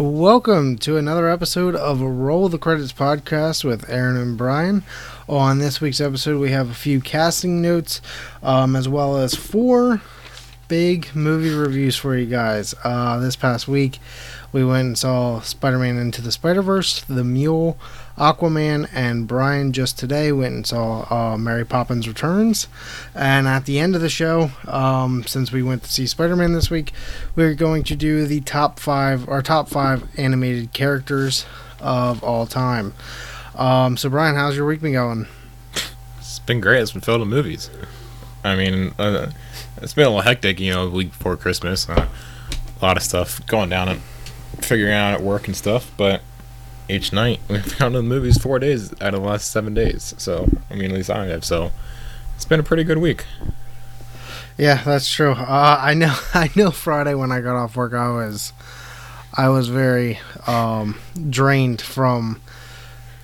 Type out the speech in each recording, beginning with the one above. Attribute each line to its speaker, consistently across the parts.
Speaker 1: Welcome to another episode of Roll the Credits podcast with Aaron and Brian. On this week's episode, we have a few casting notes, um, as well as four big movie reviews for you guys. Uh, this past week, we went and saw Spider Man Into the Spider Verse, The Mule, Aquaman, and Brian just today went and saw uh, Mary Poppins Returns. And at the end of the show, um, since we went to see Spider Man this week, we're going to do the top five, our top five animated characters of all time. Um, so, Brian, how's your week been going?
Speaker 2: It's been great. It's been filled with movies. I mean, uh, it's been a little hectic, you know, the week before Christmas. Uh, a lot of stuff going down figuring out at work and stuff, but each night we've gone to the movies four days out of the last seven days. So, I mean, at least I have. So, it's been a pretty good week.
Speaker 1: Yeah, that's true. Uh, I know. I know. Friday when I got off work, I was, I was very um, drained from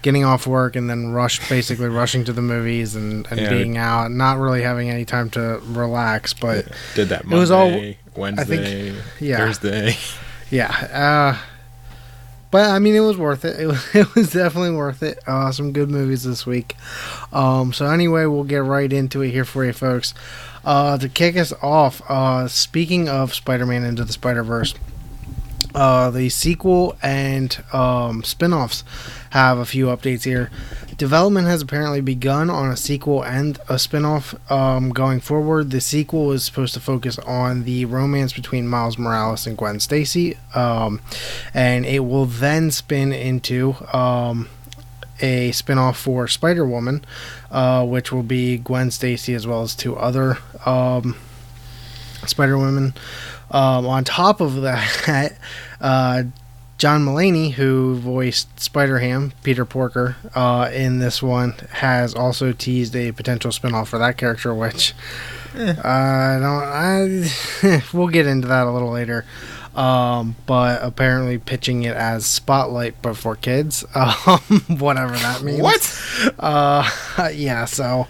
Speaker 1: getting off work and then rush, basically rushing to the movies and, and
Speaker 2: Yeah.
Speaker 1: being out, not really having any time to relax. But
Speaker 2: Did that
Speaker 1: It
Speaker 2: Monday,
Speaker 1: was all-
Speaker 2: Wednesday,
Speaker 1: yeah.
Speaker 2: Thursday.
Speaker 1: yeah. Uh, but I mean, it was worth it. It was, it was definitely worth it. Uh, some good movies this week. Um, so anyway, we'll get right into it here for you folks. Uh, to kick us off, uh, speaking of Spider-Man into the Spider-Verse, uh, the sequel and um, spin-offs have a few updates here. Development has apparently begun on a sequel and a spin-off um, going forward. The sequel is supposed to focus on the romance between Miles Morales and Gwen Stacy, um, and it will then spin into um, a spin-off for Spider-Woman, uh, which will be Gwen Stacy as well as two other um, Spider-Women. Um, on top of that, uh, John Mulaney, who voiced Spider Ham, Peter Porker, uh, in this one, has also teased a potential spinoff for that character, which I don't. I we'll get into that a little later. Um, but apparently pitching it as Spotlight, but for kids, um, whatever that means.
Speaker 2: What?
Speaker 1: Uh, yeah. So,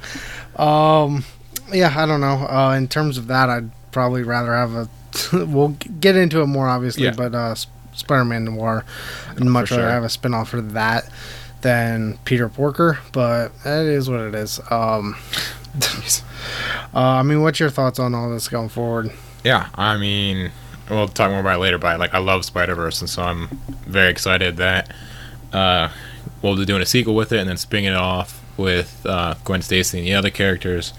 Speaker 1: um, yeah, I don't know. Uh, in terms of that, I'd probably rather have a. we'll get into it more, obviously,
Speaker 2: Yeah.
Speaker 1: but uh, Spider-Man Noir, I'd much rather
Speaker 2: sure.
Speaker 1: have a spin-off for that than Peter Porker. But it is what it is. Um, uh, I mean, what's your thoughts on all this going forward?
Speaker 2: Yeah, I mean, we'll talk more about it later, but like I love Spider Verse, and so I'm very excited that uh, we'll be doing a sequel with it, and then spinning it off with uh, Gwen Stacy and the other characters.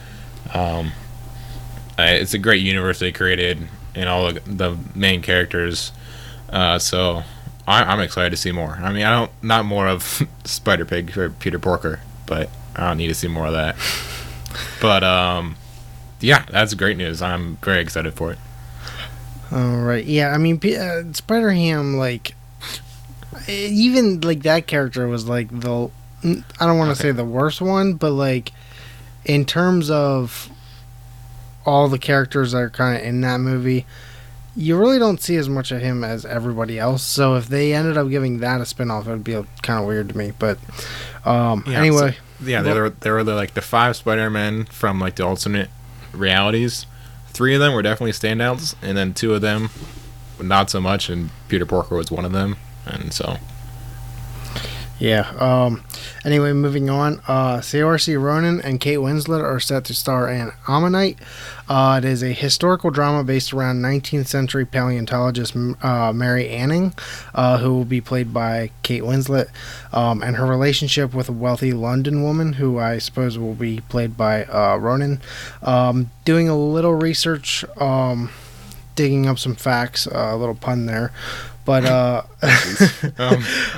Speaker 2: Um, it's a great universe they created, and all the, the main characters. Uh, so I, I'm excited to see more. I mean, I don't not more of Spider Pig or Peter Porker, but I don't need to see more of that. But um, yeah, that's great news. I'm very excited for it.
Speaker 1: All right. Yeah, I mean, P- uh, Spider Ham, like, even like that character was like the. I don't want to say the worst one, but like, in terms of all the characters that are kind of in that movie, you really don't see as much of him as everybody else. So if they ended up giving that a spinoff, it would be kind of weird to me. But um,
Speaker 2: Yeah,
Speaker 1: anyway,
Speaker 2: Yeah, they were they were like the five Spider Men from like the alternate realities. Three of them were definitely standouts, and then two of them not so much. And Peter Porker was one of them, and so
Speaker 1: Yeah. Um. Anyway, moving on. Uh, Saoirse Ronan and Kate Winslet are set to star in Ammonite. Uh, it is a historical drama based around 19th century paleontologist uh, Mary Anning, uh, who will be played by Kate Winslet, um, and her relationship with a wealthy London woman, who I suppose will be played by uh, Ronan. Um, doing a little research, um, digging up some facts. Uh, a little pun there, but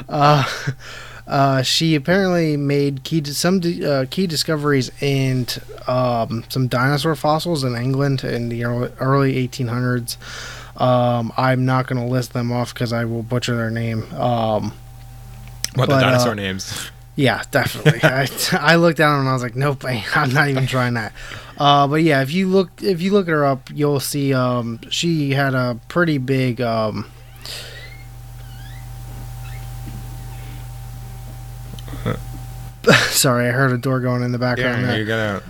Speaker 1: uh.
Speaker 2: um,
Speaker 1: Uh, uh, she apparently made key some uh, key discoveries in um, some dinosaur fossils in England in the early, early 1800s. Um, I'm not going to list them off because I will butcher their name. Um,
Speaker 2: what
Speaker 1: But,
Speaker 2: the dinosaur
Speaker 1: uh,
Speaker 2: names?
Speaker 1: yeah, definitely. I, I looked down and I was like, nope, I- I'm not even trying that. Uh, but yeah, if you look if you look her up, you'll see um, she had a pretty big. Um, Sorry, I heard a door going in the background.
Speaker 2: Yeah,
Speaker 1: there.
Speaker 2: you got a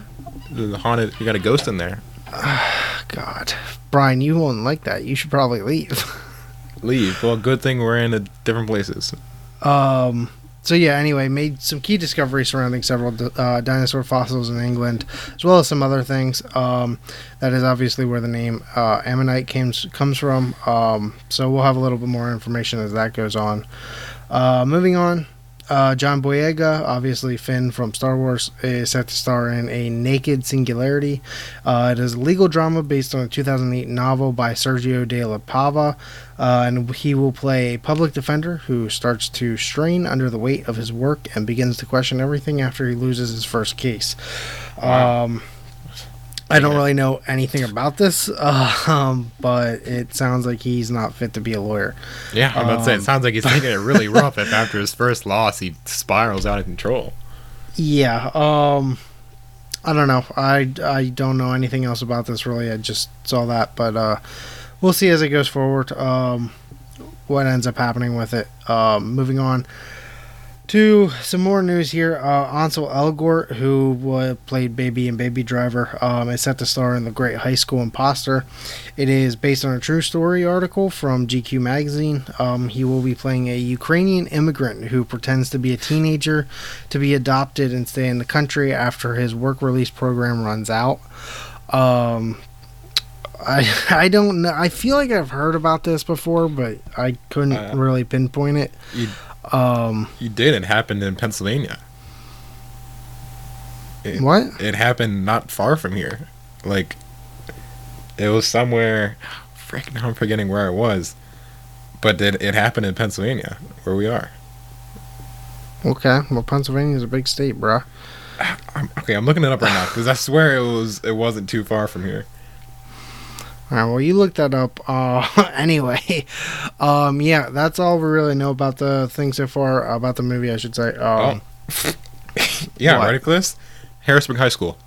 Speaker 2: the haunted. You got a ghost in there.
Speaker 1: God, Brian, you won't like that. You should probably leave.
Speaker 2: Leave. Well, good thing we're in a different places.
Speaker 1: Um, so yeah, anyway, made some key discoveries surrounding several uh, dinosaur fossils in England, as well as some other things. Um, that is obviously where the name uh, Ammonite came, comes from. Um, so we'll have a little bit more information as that goes on. Uh, moving on, uh, John Boyega, obviously Finn from Star Wars, is set to star in A Naked Singularity. Uh, it is a legal drama based on a 2008 novel by Sergio de la Pava, uh, and he will play a public defender who starts to strain under the weight of his work and begins to question everything after he loses his first case.
Speaker 2: Wow.
Speaker 1: Um, I don't really know anything about this, uh, um, but it sounds like he's not fit to be a lawyer.
Speaker 2: Yeah, I'm about to say,
Speaker 1: Um,
Speaker 2: it sounds like he's taking it really rough if after his first loss he spirals out of control.
Speaker 1: Yeah, um I don't know. I I don't know anything else about this really. I just saw that, but uh we'll see as it goes forward um what ends up happening with it. Um moving on to some more news here. Uh Ansel Elgort, who uh, played Baby and Baby Driver, um, is set to star in The Great High School Imposter. It is based on a true story article from GQ magazine. Um, he will be playing a Ukrainian immigrant who pretends to be a teenager to be adopted and stay in the country after his work release program runs out. Um, I I don't know. I feel like I've heard about this before, but I couldn't
Speaker 2: Uh,
Speaker 1: really pinpoint it.
Speaker 2: You,
Speaker 1: Um,
Speaker 2: you did. It happened in Pennsylvania. It,
Speaker 1: what?
Speaker 2: It happened not far from here. Like, it was somewhere. Frick, now I'm forgetting where it was. But it, it happened in Pennsylvania, where we are.
Speaker 1: Okay. Well, Pennsylvania's a big state, bruh.
Speaker 2: I'm, okay, I'm looking it up right now because I swear it was it wasn't too far from here.
Speaker 1: All right, well, you looked that up. Uh, anyway, um, yeah, that's all we really know about the thing so far about the movie. I should say. Um,
Speaker 2: Yeah,
Speaker 1: What?
Speaker 2: Harrisburg High School.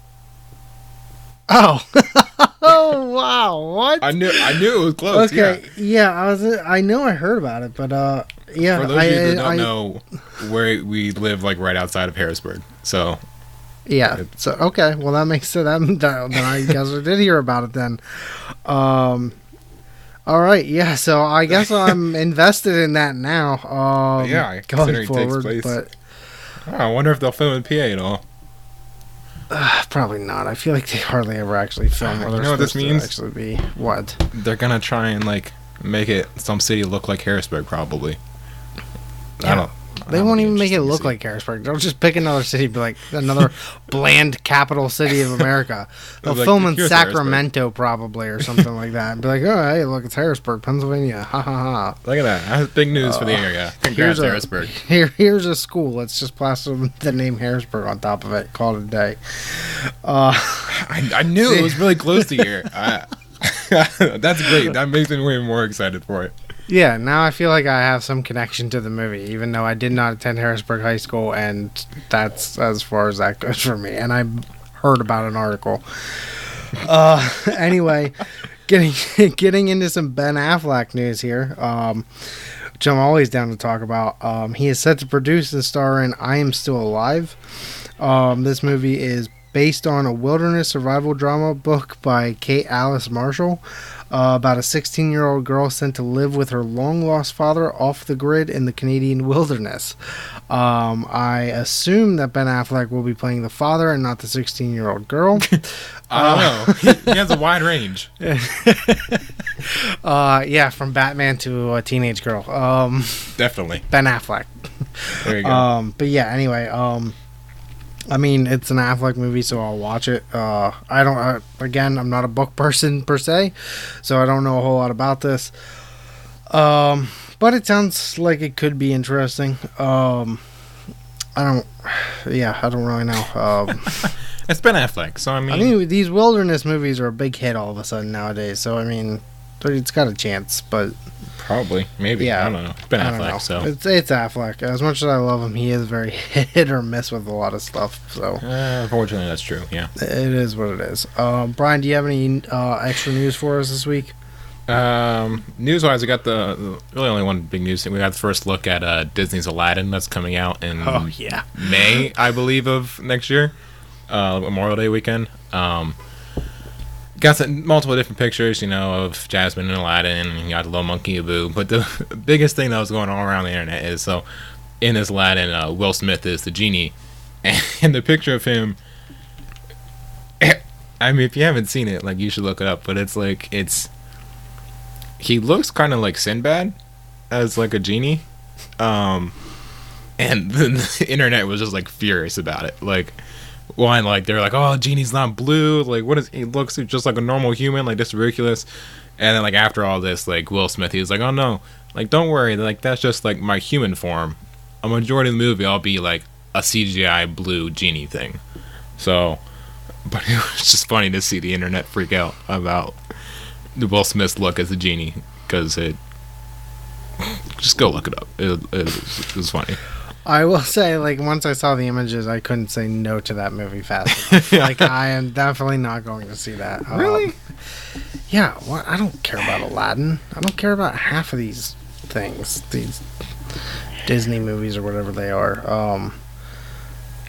Speaker 1: oh, oh, wow, what?
Speaker 2: I knew I knew it was close.
Speaker 1: okay, yeah. I was. I know I heard about it, but uh, yeah,
Speaker 2: Yeah. For those
Speaker 1: I,
Speaker 2: of you that don't
Speaker 1: I-
Speaker 2: know, where we live, like right outside of Harrisburg. So
Speaker 1: Yeah. So okay, well that makes it. That, that then I guess I did hear about it then. Um. All right. Yeah. So I guess I'm invested in that now. Um,
Speaker 2: Yeah,
Speaker 1: Going
Speaker 2: considering it takes
Speaker 1: forward,
Speaker 2: place-
Speaker 1: but
Speaker 2: oh, I wonder if they'll film in PA at all.
Speaker 1: uh, probably not. I feel like they hardly ever actually film. Where
Speaker 2: You
Speaker 1: they're
Speaker 2: know what this means?
Speaker 1: Actually, be what?
Speaker 2: They're gonna try and like make it some city look like Harrisburg, probably.
Speaker 1: Yeah.
Speaker 2: I don't.
Speaker 1: They won't even make it look
Speaker 2: see.
Speaker 1: like Harrisburg. They'll just pick another city, be like another bland capital city of America. They'll
Speaker 2: Like,
Speaker 1: film in
Speaker 2: here's Harrisburg.
Speaker 1: Sacramento probably or something like that. And be like, oh hey, look, it's Harrisburg, Pennsylvania. Ha ha ha.
Speaker 2: Look at that! That's big news for the
Speaker 1: Uh,
Speaker 2: area.
Speaker 1: here's
Speaker 2: Congrats,
Speaker 1: a-
Speaker 2: Harrisburg.
Speaker 1: Here, here's a school. Let's just plaster the name Harrisburg on top of it. Call it a day. Uh,
Speaker 2: I, I knew it was really close to here. I, that's great. That makes me way more excited for it.
Speaker 1: Yeah, now I feel like I have some connection to the movie, even though I did not attend Harrisburg High School, and that's as far as that goes for me. And I heard about an article. Uh, anyway, getting getting into some Ben Affleck news here, um, which I'm always down to talk about. Um, he is set to produce and star in I Am Still Alive. Um, this movie is based on a wilderness survival drama book by Kate Alice Marshall uh, about a 16 year old girl sent to live with her long lost father off the grid in the Canadian wilderness. Um, I assume that Ben Affleck will be playing the father and not the 16 year old girl.
Speaker 2: I don't know. He, he has a wide range.
Speaker 1: uh, yeah, from Batman to a teenage girl. Um,
Speaker 2: Definitely.
Speaker 1: Ben Affleck.
Speaker 2: There you go.
Speaker 1: Um, but yeah, anyway, um, I mean, it's an Affleck movie, so I'll watch it. Uh, I don't, uh, again, I'm not a book person per se, so I don't know a whole lot about this. Um, but it sounds like it could be interesting. Um, I don't, yeah, I don't really know. Um,
Speaker 2: it's Ben Affleck, so I mean,
Speaker 1: I mean, these wilderness movies are a big hit all of a sudden nowadays, so I mean, it's got a chance, but
Speaker 2: probably, maybe.
Speaker 1: Yeah.
Speaker 2: I don't know. It's Ben
Speaker 1: don't know.
Speaker 2: Affleck, so
Speaker 1: It's, it's Affleck. As much as I love him, he is very hit or miss with a lot of stuff, so.
Speaker 2: uh, unfortunately, that's true. Yeah.
Speaker 1: It is what it is. Um, Brian, do you have any uh, extra news for us this week?
Speaker 2: Um, news-wise, we got the, the really only one big news thing. We got the first look at uh, Disney's Aladdin that's coming out in
Speaker 1: Oh, yeah.
Speaker 2: May, I believe, of next year, uh, Memorial Day weekend. Um, got some, multiple different pictures, you know, of Jasmine and Aladdin, and you got the little monkey Abu. But the biggest thing that was going on around the internet is so in this Aladdin, uh, Will Smith is the genie, and the picture of him. I mean, if you haven't seen it, like you should look it up. But it's like it's he looks kind of like Sinbad as like a genie, um, and the internet was just like furious about it. Like one, like they're like, "Oh, genie's not blue. Like, what is he looks just like a normal human? Like, this ridiculous." And then like after all this, like Will Smith, he was like, "Oh no, like don't worry, like that's just like my human form. A majority of the movie, I'll be like a CGI blue genie thing." So, but it was just funny to see the internet freak out about Will Smith's look as a genie because it. Just go look it up. It, it, it was funny.
Speaker 1: I will say, like, once I saw the images, I couldn't say no to that movie fast enough. like, I am definitely not going to see that.
Speaker 2: Really?
Speaker 1: Um, yeah. Well, I don't care about Aladdin. I don't care about half of these things. These Disney movies or whatever they are. Um,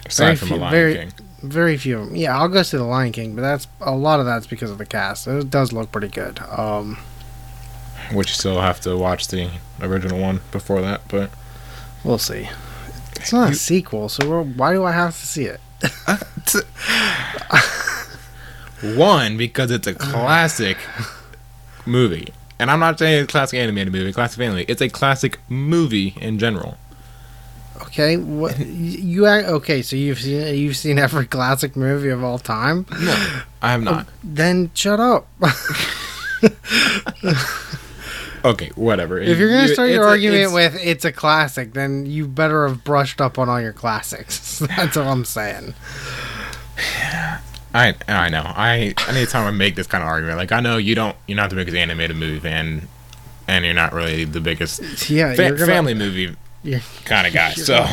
Speaker 2: Aside from
Speaker 1: few,
Speaker 2: the Lion
Speaker 1: very,
Speaker 2: King.
Speaker 1: very few of them. Yeah, I'll go see the Lion King, but that's a lot of that's because of the cast. It does look pretty good. Um,
Speaker 2: Which you still have to watch the original one before that, but
Speaker 1: we'll see. It's not
Speaker 2: You-
Speaker 1: a sequel, so why do I have to see it?
Speaker 2: one because it's a classic movie, and I'm not saying it's a classic animated movie, classic family. It's a classic movie in general.
Speaker 1: Okay, what you okay? So you've seen you've seen every classic movie of all time.
Speaker 2: No, I have not.
Speaker 1: Then shut up.
Speaker 2: Okay, whatever.
Speaker 1: if you're gonna start your argument
Speaker 2: it's-
Speaker 1: with "it's a classic," then you better have brushed up on all your classics. That's all I'm saying.
Speaker 2: I I know. I anytime I make this kind of argument, like I know you don't, you're not the biggest animated movie fan, and you're not really the biggest
Speaker 1: Yeah,
Speaker 2: fa-
Speaker 1: gonna,
Speaker 2: family movie kind of guy. So,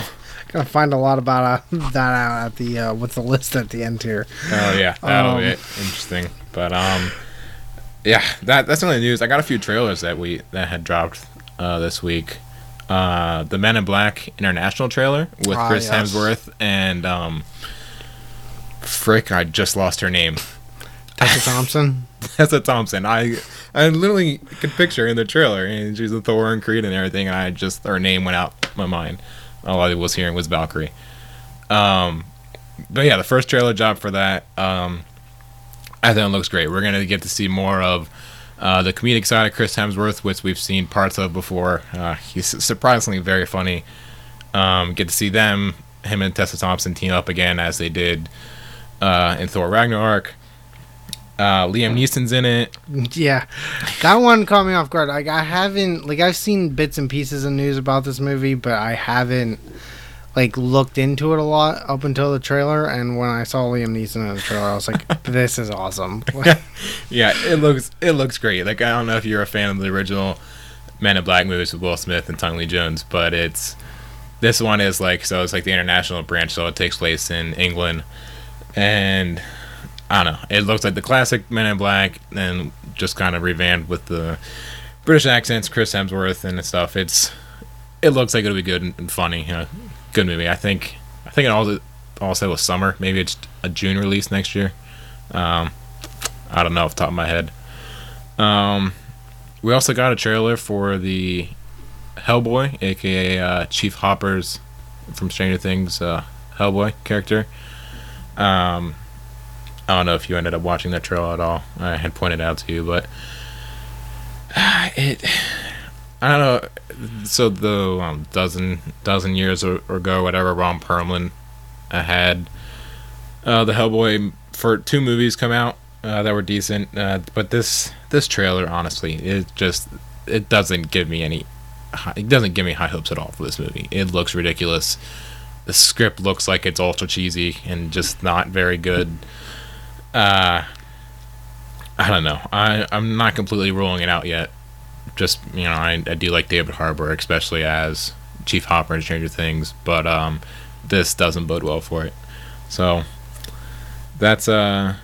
Speaker 1: gonna find a lot about uh, that out at the uh, with the list at the end here.
Speaker 2: oh yeah, that'll
Speaker 1: Um,
Speaker 2: be interesting. But um, yeah, that that's only news. I got a few trailers that we that had dropped uh, this week. Uh, the Men in Black International trailer with
Speaker 1: Ah,
Speaker 2: Chris
Speaker 1: yes.
Speaker 2: Hemsworth and um, frick, I just lost her name.
Speaker 1: Tessa Thompson.
Speaker 2: Tessa Thompson. I I literally could picture her in the trailer, and she's a Thor and Creed and everything, and I just her name went out my mind. All I was hearing was Valkyrie. Um, but yeah, the first trailer job for that. Um, I think it looks great. We're gonna get to see more of uh, the comedic side of Chris Hemsworth, which we've seen parts of before. Uh, he's surprisingly very funny. Um, get to see them, him and Tessa Thompson team up again as they did uh, in Thor Ragnarok. Uh, Liam Neeson's in it.
Speaker 1: Yeah, that one caught me off guard. Like I haven't, like I've seen bits and pieces of news about this movie, but I haven't like looked into it a lot up until the trailer. And when I saw Liam Neeson in the trailer, I was like, "This is awesome."
Speaker 2: yeah, it looks it looks great. Like I don't know if you're a fan of the original Men in Black movies with Will Smith and Tommy Lee Jones, but it's this one is like so it's like the international branch, so it takes place in England, and I don't know. It looks like the classic Men in Black, and just kind of revamped with the British accents, Chris Hemsworth and stuff. It's it looks like it'll be good and, and funny. You know, good movie. I think I think it all said was summer. Maybe it's a June release next year. Um, I don't know off the top of my head. Um, we also got a trailer for the Hellboy, aka uh, Chief Hopper's from Stranger Things uh, Hellboy character. Um, I don't know if you ended up watching that trailer at all. I had pointed out to you, but it. I don't know. So the um, dozen dozen years or, ago, whatever, Ron Perlman had uh, the Hellboy for two movies come out uh, that were decent, uh, but this this trailer, honestly, it just it doesn't give me any. It doesn't give me high hopes at all for this movie. It looks ridiculous. The script looks like it's ultra cheesy and just not very good. Uh, I don't know. I I'm not completely ruling it out yet. Just you know, I, I do like David Harbour, especially as Chief Hopper in Stranger Things, but um, this doesn't bode well for it. So that's uh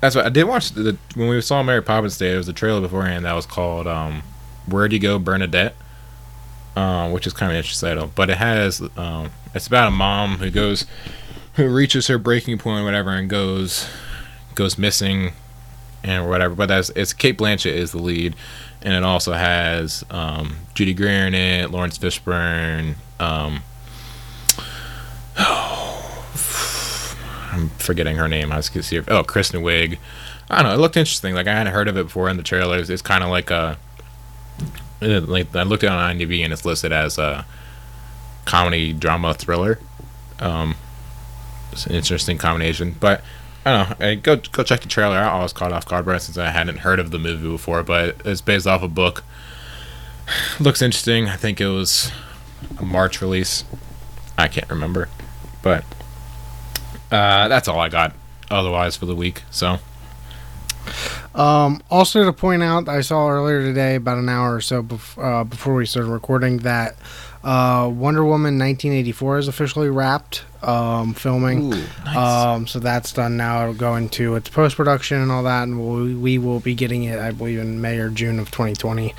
Speaker 2: that's what I did watch the when we saw Mary Poppins Day. There was a trailer beforehand that was called um, "Where Do You Go, Bernadette," um, which is kind of interesting. But it has um, it's about a mom who goes who reaches her breaking point, or whatever, and goes goes missing and whatever. But that's it's Cate Blanchett is the lead, and it also has um, Judy Greer in it, Laurence Fishburne. Um, I'm forgetting her name. I was gonna see her. Oh, Kristen Wiig. I don't know. It looked interesting. Like I hadn't heard of it before in the trailers. It's kind of like a like I looked it on IMDb and it's listed as a comedy drama thriller. Um, it's an interesting combination, but I don't know. Go go check the trailer. I was caught off guard by it since I hadn't heard of the movie before, but it's based off a book. Looks interesting. I think it was a March release. I can't remember, but uh, that's all I got. Otherwise for the week, so
Speaker 1: Um, also to point out, I saw earlier today, about an hour or so bef- uh, before we started recording, that uh, Wonder Woman 1984 is officially wrapped um, filming.
Speaker 2: Ooh, nice.
Speaker 1: Um, so that's done now. It'll go into its post production and all that, and we'll, we will be getting it, I believe, in May or June of 2020.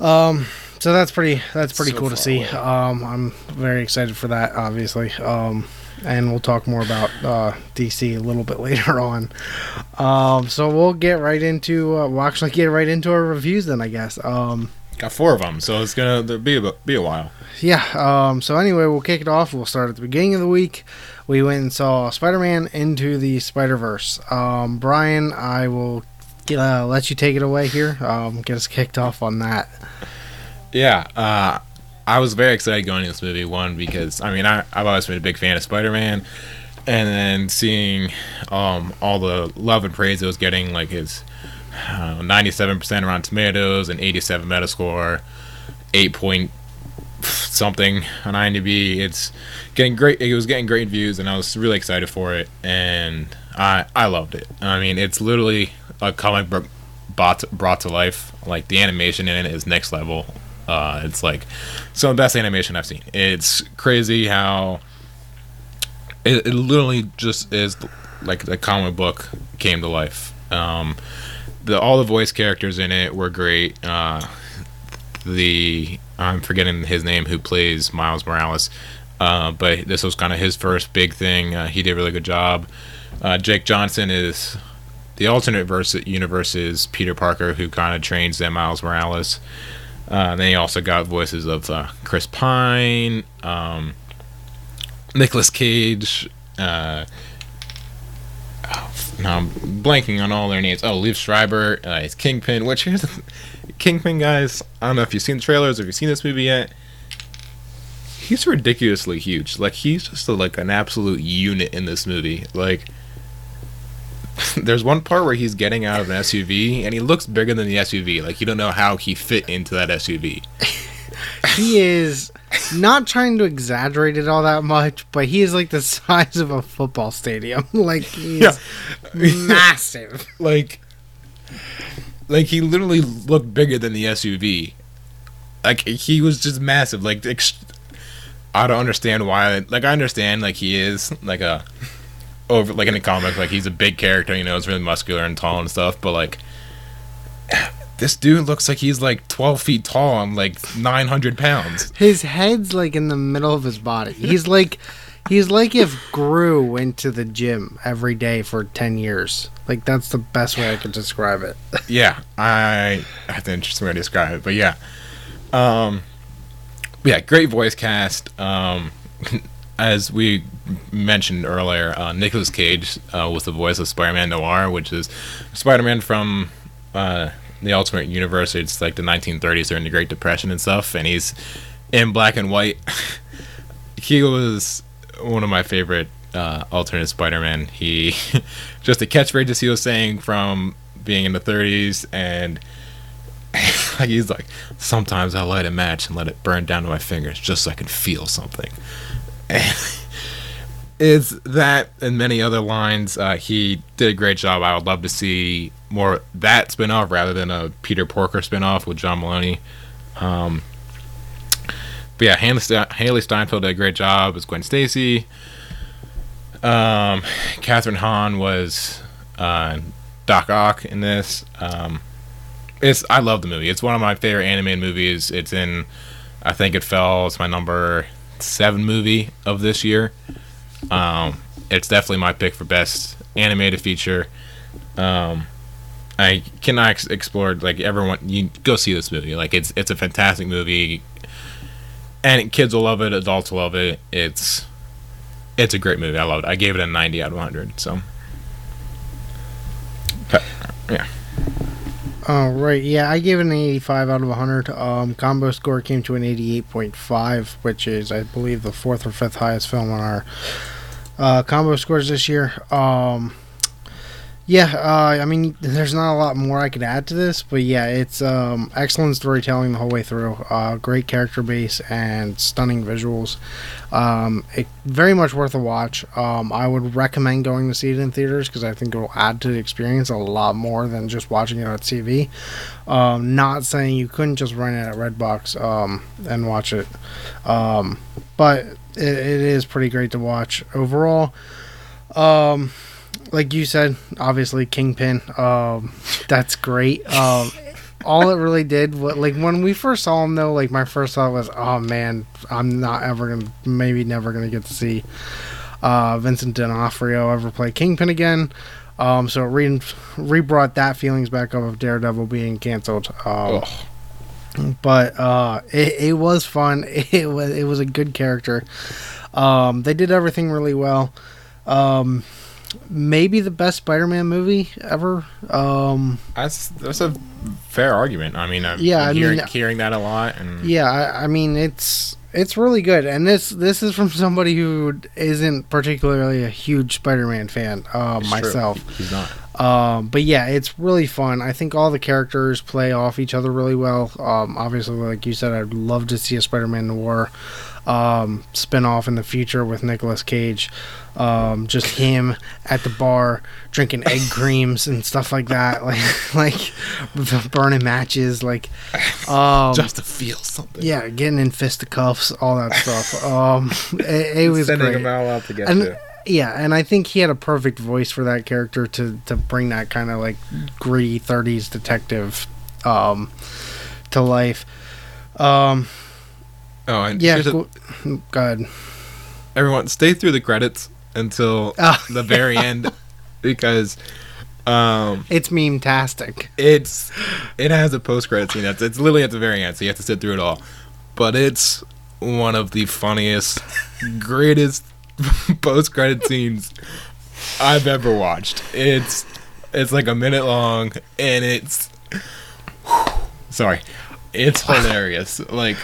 Speaker 1: Um, so that's pretty. That's pretty
Speaker 2: So
Speaker 1: cool to see. Um, I'm very excited for that, obviously. Um, and we'll talk more about uh, DC a little bit later on. Um, so we'll get right into. Uh, we'll actually get right into our reviews then, I guess.
Speaker 2: Got four of them, so it's gonna there be a, be a while.
Speaker 1: yeah. Um, so anyway, we'll kick it off. We'll start at the beginning of the week. We went and saw Spider-Man into the Spider-Verse. Um, Brian, I will uh, let you take it away here. Um, get us kicked off on that.
Speaker 2: Yeah, uh, I was very excited going to this movie. One because I mean I, I've always been a big fan of Spider-Man, and then seeing um, all the love and praise it was getting, like his ninety-seven percent Rotten Tomatoes and eighty-seven Metascore, eight point something on IMDb. It's getting great. It was getting great views, and I was really excited for it, and I I loved it. I mean, it's literally a comic book brought to, brought to life. Like the animation in it is next level. Uh, it's like some of the best animation I've seen. It's crazy how it, it literally just is like the comic book came to life. Um, the all the voice characters in it were great. Uh, the I'm forgetting his name who plays Miles Morales, uh, but this was kind of his first big thing. Uh, he did a really good job. Uh, Jake Johnson is the alternate verse universe is Peter Parker who kind of trains them Miles Morales. Uh, then he also got voices of uh, Chris Pine, um, Nicolas Cage. Oh, no, I'm blanking on all their names. Oh, Liev Schreiber. Uh, it's Kingpin. Which here's Kingpin, guys. I don't know if you've seen the trailers or if you've seen this movie yet. He's ridiculously huge. Like he's just a, like an absolute unit in this movie. Like there's one part where he's getting out of an SUV and he looks bigger than the SUV. Like you don't know how he fit into that SUV.
Speaker 1: He is not trying to exaggerate it all that much, but he is like the size of a football stadium. like he's
Speaker 2: Yeah.
Speaker 1: massive.
Speaker 2: like like he literally looked bigger than the SUV. Like he was just massive. Like ex- I don't understand why. Like I understand like he is like a over like in the comic like he's a big character. You know, he's really muscular and tall and stuff. But like this dude looks like he's like twelve feet tall and like nine hundred pounds.
Speaker 1: His head's like in the middle of his body. He's like he's like if Gru went to the gym every day for 10 years. Like that's the best way I could describe it.
Speaker 2: yeah, I have to interesting way to describe it, but yeah, um, yeah, great voice cast. Um, as we mentioned earlier, uh, Nicolas Cage uh, was the voice of Spider-Man Noir, which is Spider-Man from uh, the Ultimate Universe. It's like the 1930s during the Great Depression and stuff, and he's in black and white. he was one of my favorite uh, alternate Spider-Man. He just the catchphrases he was saying from being in the 30s, and like he's like, sometimes I light a match and let it burn down to my fingers just so I can feel something. And it's that and many other lines. Uh, he did a great job. I would love to see more that spin-off rather than a Peter Porker spin-off with John Mulaney. Um, but yeah, Haley, Hailee Steinfeld did a great job as Gwen Stacy. Um, Kathryn Hahn was uh, Doc Ock in this. Um, it's I love the movie. It's one of my favorite animated movies. It's in, I think it fell. It's my number seven movie of this year. Um, it's definitely my pick for best animated feature. Um, I cannot ex- explore like everyone. You go see this movie. Like it's it's a fantastic movie, and kids will love it. Adults will love it. It's it's a great movie. I loved it. I gave it a ninety out of hundred. So yeah.
Speaker 1: Oh right, yeah, I gave it an 85 out of 100. Um, combo score came to an 88.5, which is, I believe, the fourth or fifth highest film on our uh, combo scores this year. Um, yeah, uh, I mean, there's not a lot more I could add to this, but yeah, it's um, excellent storytelling the whole way through. Uh, great character base and stunning visuals. Um, it, very much worth a watch. Um, I would recommend going to see it in theaters because I think it will add to the experience a lot more than just watching it on TV. Um, not saying you couldn't just rent it at Redbox um, and watch it, um, but it, it is pretty great to watch overall. Um, like you said, obviously Kingpin. Um, that's great. Um, all it really did, what like when we first saw him though, like my first thought was, oh man, I'm not ever gonna, maybe never gonna get to see uh, Vincent D'Onofrio ever play Kingpin again. Um, so it re re brought that feelings back up of Daredevil being canceled. Um, but uh, it, it was fun. It was it was a good character. Um, they did everything really well. Um, maybe the best Spider-Man movie ever. Um,
Speaker 2: That's that's a fair argument. I mean, I'm
Speaker 1: Yeah, I
Speaker 2: hearing,
Speaker 1: mean-
Speaker 2: hearing that a lot, and
Speaker 1: yeah, I, I mean it's it's really good, and this this is from somebody who isn't particularly a huge Spider-Man fan. Uh,
Speaker 2: It's true.
Speaker 1: myself.
Speaker 2: he's not.
Speaker 1: Um, but yeah, it's really fun. I think all the characters play off each other really well. Um, obviously, like you said, I'd love to see a Spider-Man noir um, spin off in the future with Nicolas Cage. Um, just him at the bar drinking egg creams and stuff like that, like like burning matches, like um,
Speaker 2: Just to feel something.
Speaker 1: yeah, getting in fisticuffs, all that stuff. Um, it, it was
Speaker 2: sending
Speaker 1: great
Speaker 2: them all out to get
Speaker 1: and
Speaker 2: to.
Speaker 1: yeah, and I think he had a perfect voice for that character to to bring that kind of like gritty '30s detective um, to life. Um,
Speaker 2: Oh, and
Speaker 1: yeah,
Speaker 2: here's a-
Speaker 1: go, go ahead.
Speaker 2: everyone stay through the credits until
Speaker 1: Oh,
Speaker 2: the very end because um
Speaker 1: It's meme tastic.
Speaker 2: it's it has a post credit scene that's it's literally at the very end so you have to sit through it all. But it's one of the funniest greatest post credit scenes i've ever watched. It's it's like a minute long and it's sorry. It's hilarious. Like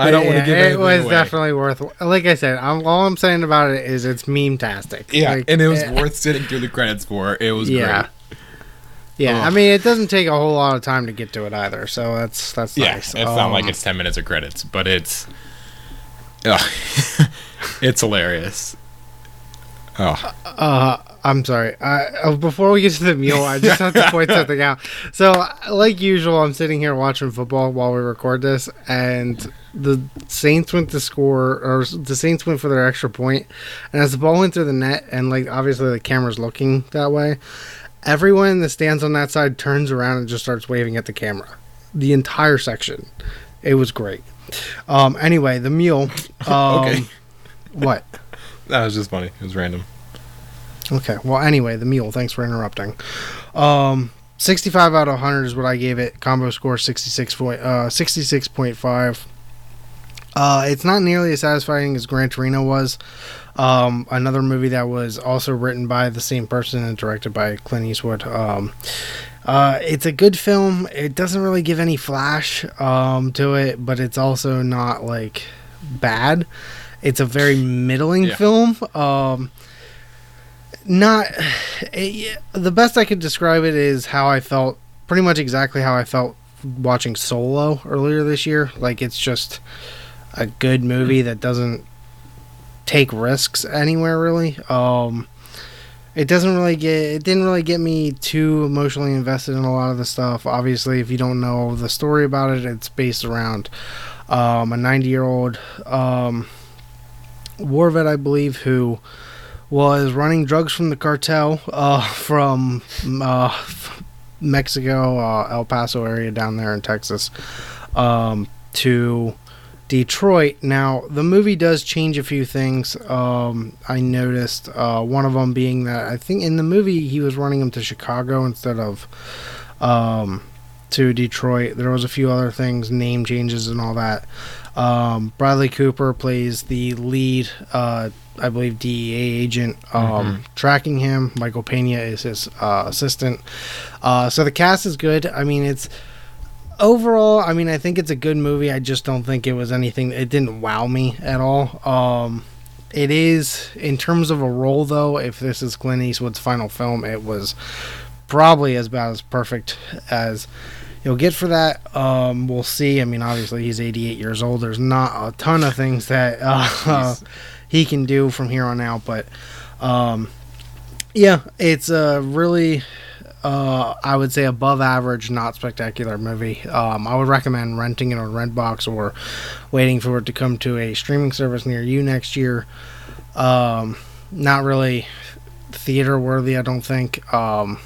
Speaker 2: i don't want to
Speaker 1: Yeah,
Speaker 2: give
Speaker 1: it was
Speaker 2: away.
Speaker 1: definitely worth. Like I said, I'm, all I'm saying about it is it's meme tastic.
Speaker 2: yeah
Speaker 1: Like,
Speaker 2: and it was
Speaker 1: eh,
Speaker 2: worth sitting through the credits for it was
Speaker 1: Yeah.
Speaker 2: great
Speaker 1: Yeah, I mean, it doesn't take a whole lot of time to get to it either, so that's that's
Speaker 2: Yeah,
Speaker 1: nice.
Speaker 2: it's not like
Speaker 1: Um,
Speaker 2: it's ten minutes of credits, but it's, it's hilarious. Oh,
Speaker 1: Uh, I'm sorry. Uh, before we get to the Mule, I just have to point something out. So, like usual, I'm sitting here watching football while we record this, and the Saints went to score, or the Saints went for their extra point, and as the ball went through the net, and like obviously the camera's looking that way, everyone in the stands on that side turns around and just starts waving at the camera. The entire section. It was great. Um. Anyway, the Mule. Um,
Speaker 2: Okay.
Speaker 1: What?
Speaker 2: That was just funny. It was random.
Speaker 1: Okay. Well, anyway, the Mule. Thanks for interrupting. Um, 65 out of 100 is what I gave it. Combo score 66 point, uh, 66.5. Uh, it's not nearly as satisfying as Gran Torino was. Um, another movie that was also written by the same person and directed by Clint Eastwood. Um, uh, it's a good film. It doesn't really give any flash um, to it, but it's also not like bad. It's a very middling
Speaker 2: Yeah.
Speaker 1: film. Um, not it, the best I could describe it is how I felt, pretty much exactly how I felt watching Solo earlier this year. Like it's just a good movie that doesn't take risks anywhere really. Um, it doesn't really get it didn't really get me too emotionally invested in a lot of the stuff. Obviously, if you don't know the story about it, it's based around um, a 90 year old um, war vet, I believe, who was running drugs from the cartel uh, from uh, Mexico, uh, El Paso area down there in Texas, um, to Detroit. Now, the movie does change a few things. Um, I noticed uh, one of them being that I think in the movie he was running him to Chicago instead of um, to Detroit. There was a few other things, name changes and all that. Um, Bradley Cooper plays the lead, uh, I believe, DEA agent um, tracking him. Michael Pena is his uh, assistant. Uh, so the cast is good. I mean, it's overall. I mean, I think it's a good movie. I just don't think it was anything. It didn't wow me at all. Um, it is in terms of a role, though. If this is Clint Eastwood's final film, it was probably as about as perfect as you'll get for that. Um, we'll see. I mean, obviously he's 88 years old. There's not a ton of things that uh, he can do from here on out, but um, yeah, it's a really, uh, I would say, above average, not spectacular movie. Um, I would recommend renting it on Redbox or waiting for it to come to a streaming service near you next year. Um, not really theater worthy, I don't think. Um,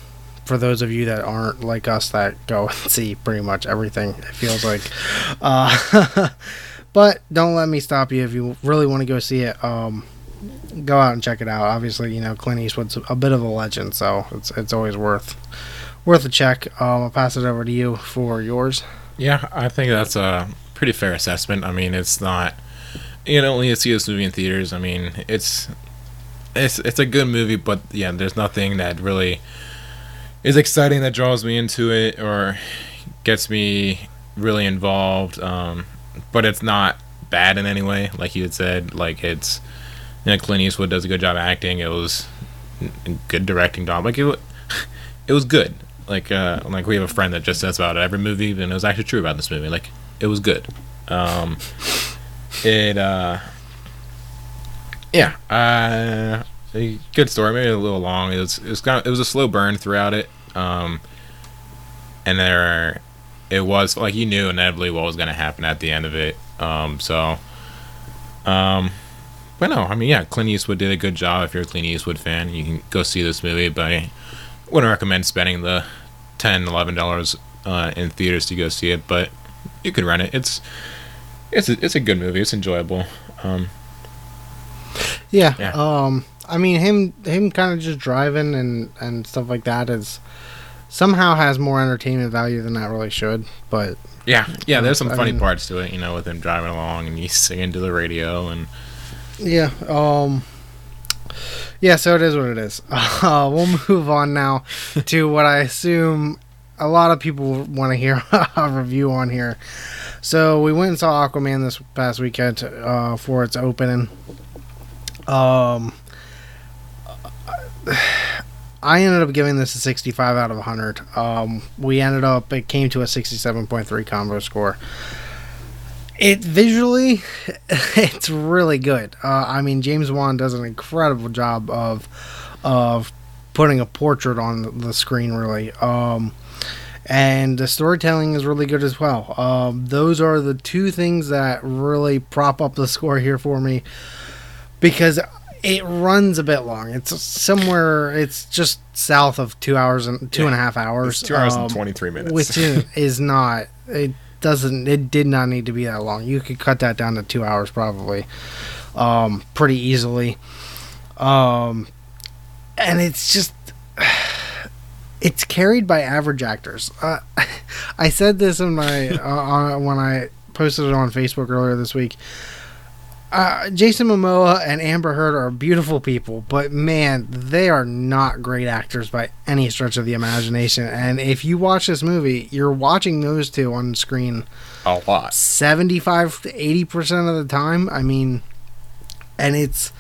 Speaker 1: for those of you that aren't like us that go and see pretty much everything, it feels like. Uh, but don't let me stop you if you really want to go see it. Um, go out and check it out. Obviously, you know Clint Eastwood's a bit of a legend, so it's it's always worth worth a check. Um, I'll pass it over to you for yours.
Speaker 2: Yeah, I think that's a pretty fair assessment. I mean, it's not you know only see this movie in theaters. I mean, it's it's it's a good movie, but yeah, there's nothing that really is exciting that draws me into it or gets me really involved. Um, but it's not bad in any way, like you had said. Like it's you know, Clint Eastwood does a good job acting. It was good directing Dom Like it, it was good. Like uh, like we have a friend that just says about every movie, and it was actually true about this movie. Like it was good. Um, it uh, yeah, uh, a good story. Maybe a little long. It was it was kind of, it was a slow burn throughout it. Um, and there it was like you knew inevitably what was going to happen at the end of it. Um, so um, but no, I mean yeah, Clint Eastwood did a good job. If you're a Clint Eastwood fan, you can go see this movie. But I wouldn't recommend spending the 10 11 dollars uh, in theaters to go see it. But you could rent it. It's it's a, it's a good movie. It's enjoyable. Um,
Speaker 1: Yeah.
Speaker 2: Yeah.
Speaker 1: Um, I mean him him kind of just driving and and stuff like that is somehow has more entertainment value than that really should. But
Speaker 2: yeah, yeah. There's some
Speaker 1: I
Speaker 2: funny
Speaker 1: mean-
Speaker 2: parts to it, you know, with him driving along and he's singing to the radio and
Speaker 1: Yeah. Um. Yeah. So it is what it is. Uh, we'll move on now to what I assume a lot of people want to hear a review on here. So we went and saw Aquaman this past weekend uh, for its opening. Um. I ended up giving this a 65 out of 100. Um, we ended up, it came to a 67.3 combo score. It visually, it's really good. Uh, I mean, James Wan does an incredible job of of putting a portrait on the screen, really. Um, and the storytelling is really good as well. Um, those are the two things that really prop up the score here for me because it runs a bit long. It's somewhere. It's just south of two hours and two and a half hours.
Speaker 2: it's two hours
Speaker 1: um,
Speaker 2: and 23 minutes.
Speaker 1: which is, is not it doesn't it did not need to be that long you could cut that down to two hours probably um pretty easily um and it's just it's carried by average actors uh, i said this in my uh, on, when i posted it on facebook earlier this week uh, Jason Momoa and Amber Heard are beautiful people, but man, they are not great actors by any stretch of the imagination. And if you watch this movie, you're watching those two on screen
Speaker 2: a lot.
Speaker 1: 75 to 80% of the time. I mean, and it's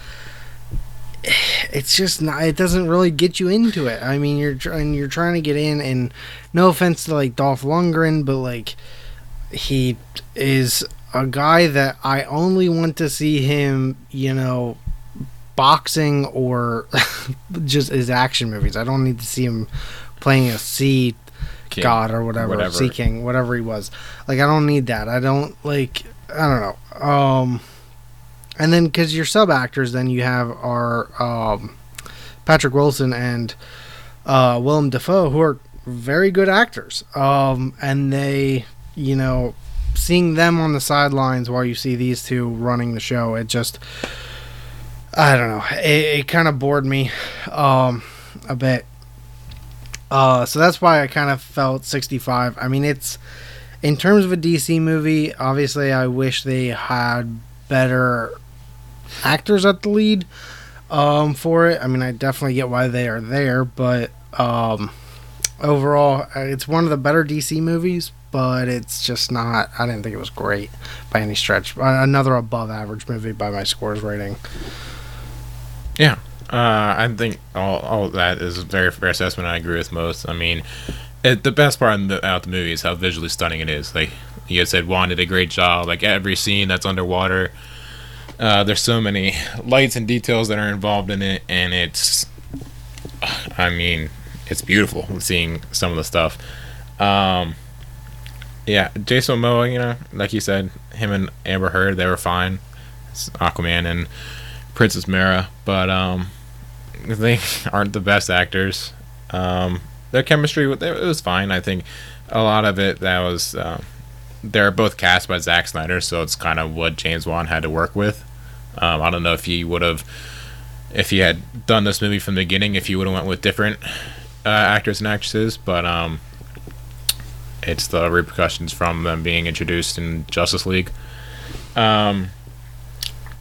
Speaker 1: it's just not it doesn't really get you into it. I mean, you're trying you're trying to get in and no offense to like Dolph Lundgren, but like he is a guy that I only want to see him, you know, boxing or just his action movies. I don't need to see him playing a sea
Speaker 2: King,
Speaker 1: god or whatever,
Speaker 2: whatever.
Speaker 1: sea king, whatever he was. Like I don't need that. I don't like. I don't know. Um, and then because your sub actors, then you have our um, Patrick Wilson and uh, Willem Dafoe, who are very good actors. Um, and they, you know, seeing them on the sidelines while you see these two running the show, it just I don't know. It, it kind of bored me um, a bit. Uh, so that's why I kind of felt 65. I mean, it's in terms of a DC movie. Obviously, I wish they had better actors at the lead um, for it. I mean, I definitely get why they are there, but um, overall, uh, it's one of the better DC movies. But it's just not. I didn't think it was great by any stretch. Another above average movie by my scores rating.
Speaker 2: Yeah, uh, I think all, all that is a very fair assessment. I agree with most. I mean, it, the best part about the movie is how visually stunning it is. Like you said, Wan did a great job. Like every scene that's underwater, uh, there's so many lights and details that are involved in it, and it's, I mean, it's beautiful seeing some of the stuff. Um, yeah, Jason Momoa, you know, like you said, him and Amber Heard, they were fine. It's Aquaman and Princess Mera, but um, they aren't the best actors. Um, their chemistry, it was fine. I think a lot of it that was uh, they're both cast by Zack Snyder, so it's kind of what James Wan had to work with. Um, I don't know if he would have, if he had done this movie from the beginning, if he would have went with different uh, actors and actresses, but um, it's the repercussions from them being introduced in Justice League. Um,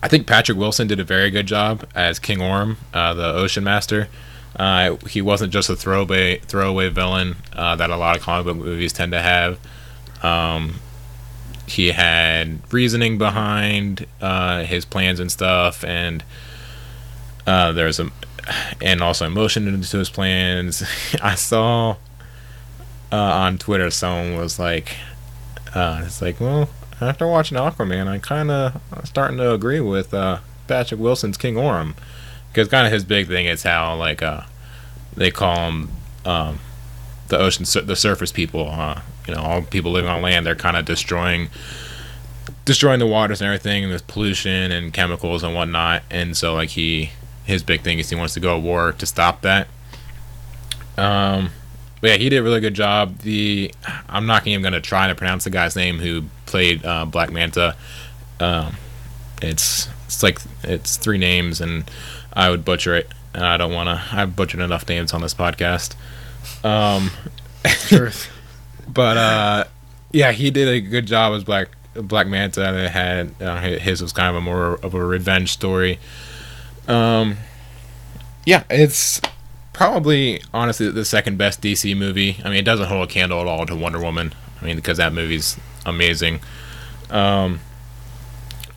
Speaker 2: I think Patrick Wilson did a very good job as King Orm, uh, the Ocean Master. Uh, he wasn't just a throwaway throwaway villain uh, that a lot of comic book movies tend to have. Um, he had reasoning behind uh, his plans and stuff, and uh, there's a and also emotion into his plans. I saw uh, on Twitter someone was like, uh, "It's like, well, after watching Aquaman, I kind of starting to agree with uh, Patrick Wilson's King Orm, because kind of his big thing is how like uh, they call him um, the ocean, the surface people. Uh, you know, all people living on land, they're kind of destroying, destroying the waters and everything, and there's pollution and chemicals and whatnot. And so like he, his big thing is he wants to go to war to stop that. Um, but yeah, he did a really good job. The I'm not even gonna try to pronounce the guy's name who played uh, Black Manta. Um, it's it's like it's three names, and I would butcher it. And I don't want to. I've butchered enough names on this podcast. Um,
Speaker 1: Truth.
Speaker 2: but uh, yeah, he did a good job as Black Black Manta. and It had uh, his was kind of a more of a revenge story. Um, yeah, it's probably honestly the second best DC movie. I mean, it doesn't hold a candle at all to Wonder Woman. I mean, because that movie's amazing. Um,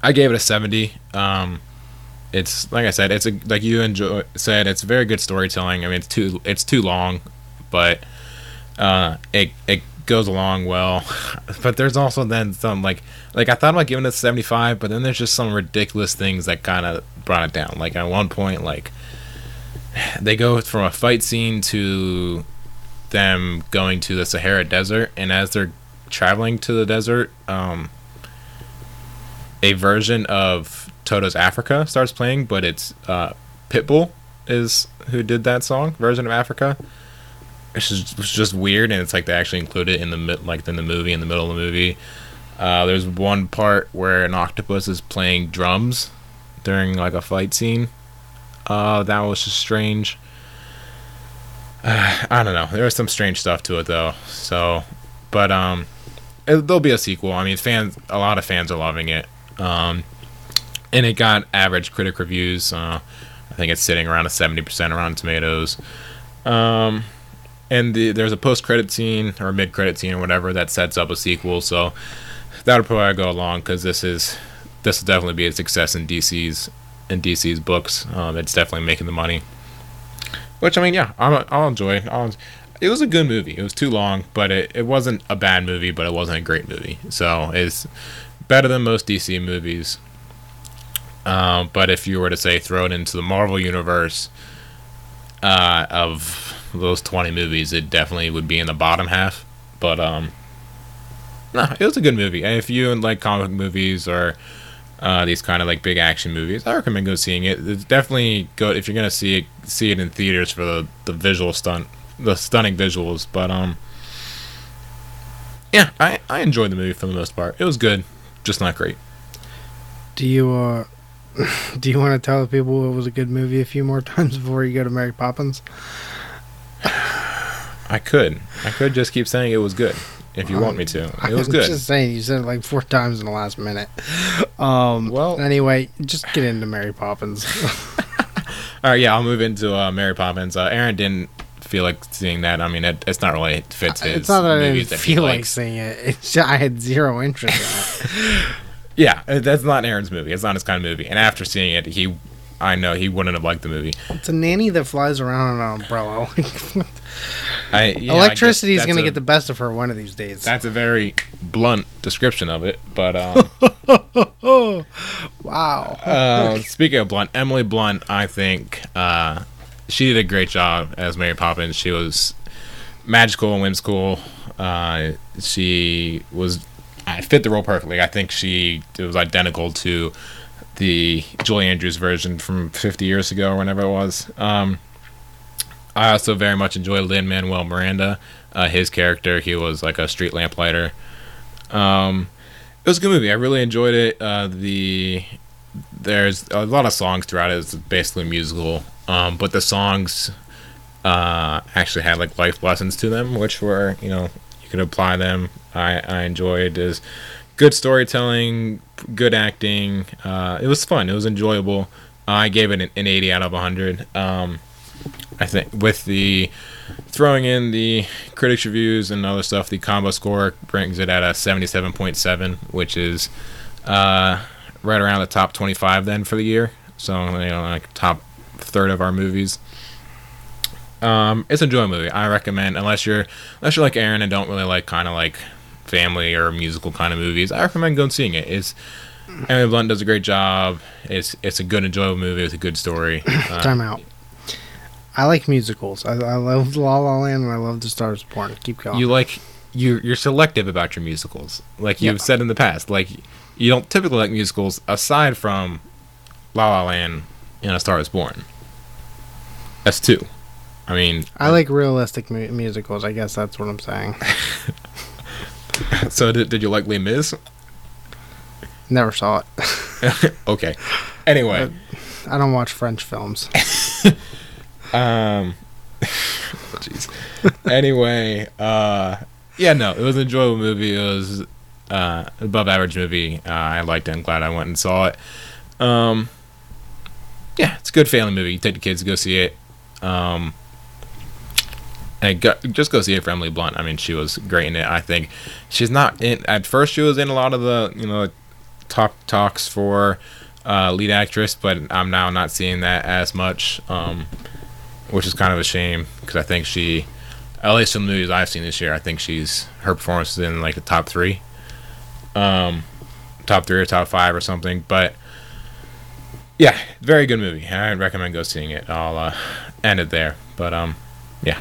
Speaker 2: I gave it a seventy. Um, it's like I said, it's a like you enjoy said, it's very good storytelling. I mean, it's too it's too long, but uh, it it goes along well. But there's also then some like like I thought about giving it 75, but then there's just some ridiculous things that kind of brought it down. Like at one point, like they go from a fight scene to them going to the Sahara Desert, and as they're traveling to the desert, um, a version of Toto's Africa starts playing, but it's uh, Pitbull is who did that song, version of Africa. It's just, it's just weird, and it's like they actually include it in the like in the movie in the middle of the movie. Uh, there's one part where an octopus is playing drums during like a fight scene. Uh, that was just strange. Uh, I don't know. There was some strange stuff to it though. So, but um, it, there'll be a sequel. I mean, fans, a lot of fans are loving it. Um, and it got average critic reviews. Uh, I think it's sitting around a seventy percent around Tomatoes. Um, and the, there's a post credit scene or mid credit scene or whatever that sets up a sequel. So that'll probably go along because this is this will definitely be a success in DC's in DC's books. Um, it's definitely making the money. Which I mean, yeah, I'll, I'll enjoy. I'll, it was a good movie. It was too long, but it, it wasn't a bad movie, but it wasn't a great movie. So it's better than most DC movies. Um, but if you were to say throw it into the Marvel universe uh, of those 20 movies, it definitely would be in the bottom half. But um, no, it was a good movie. If you like comic movies or uh, these kind of like big action movies, I recommend go seeing it. It's definitely good if you're gonna see it, see it in theaters for the, the visual stunt, the stunning visuals. But um, yeah, I I enjoyed the movie for the most part. It was good, just not great.
Speaker 1: Do you uh, do you want to tell the people it was a good movie a few more times before you go to Mary Poppins?
Speaker 2: I could. I could just keep saying it was good if you want me to. It was
Speaker 1: I'm
Speaker 2: good.
Speaker 1: just saying you said it like four times in the last minute. Um,
Speaker 2: Well-
Speaker 1: anyway, just get into Mary Poppins.
Speaker 2: All right, yeah, I'll move into uh, Mary Poppins. Uh, Aaron didn't feel like seeing that. I mean, it, it's not really fits his
Speaker 1: it's not that I didn't
Speaker 2: that
Speaker 1: feel like seeing it. It's I had zero interest in it.
Speaker 2: Yeah, uh, that's not Aaron's movie. It's not his kind of movie. And after seeing it, he, I know he wouldn't have liked the movie.
Speaker 1: It's a nanny that flies around on an umbrella.
Speaker 2: I, yeah,
Speaker 1: Electricity is going to get the best of her one of these days.
Speaker 2: That's a very blunt description of it, but um,
Speaker 1: wow.
Speaker 2: uh, speaking of Blunt, Emily Blunt, I think uh, she did a great job as Mary Poppins. She was magical and whimsical. Uh, she was I fit the role perfectly. I think she it was identical to the Julie Andrews version from 50 years ago or whenever it was. Um, I also very much enjoy Lin Manuel Miranda. Uh, his character, he was like a street lamplighter. Um, it was a good movie. I really enjoyed it. Uh, the there's a lot of songs throughout it. It's basically musical, um, but the songs uh, actually had like life lessons to them, which were you know you could apply them. I I enjoyed is good storytelling, good acting. Uh, it was fun. It was enjoyable. I gave it an, an 80 out of 100. Um, I think with the throwing in the critics reviews and other stuff, the combo score brings it at a 77.7, which is uh, right around the top 25 then for the year. So you know, like top third of our movies. Um, it's a enjoyable movie. I recommend unless you're unless you're like Aaron and don't really like kind of like family or musical kind of movies. I recommend going seeing it. It's Emily Blunt does a great job. It's it's a good enjoyable movie with a good story. Uh,
Speaker 1: Time out. I like musicals. I, I love La La Land and I love The Stars Born. Keep going.
Speaker 2: you like you you're selective about your musicals like you've
Speaker 1: Yeah.
Speaker 2: said in the past like you don't typically like musicals aside from la la land and a star is born that's two i mean
Speaker 1: I like realistic mu- musicals. I guess that's what I'm saying.
Speaker 2: so did, did you like Les Mis?
Speaker 1: Never saw it.
Speaker 2: okay. Anyway.
Speaker 1: I don't watch French films.
Speaker 2: um oh, jeez. Anyway uh yeah no it was an enjoyable movie. It was uh above average movie. Uh, i liked it. I'm glad i went and saw it. Um yeah it's a good family movie. You take the kids go see it. Um go, just go see it for Emily Blunt. I mean, she was great in it. I think she's not in. At first, she was in a lot of the you know talk talks for uh, lead actress, but I'm now not seeing that as much. Um, which is kind of a shame because I think she, at least the movies I've seen this year, I think she's her performance is in like the top three, um, top three or top five or something. But yeah, very good movie. I recommend go seeing it. I'll uh, end it there. But um, yeah,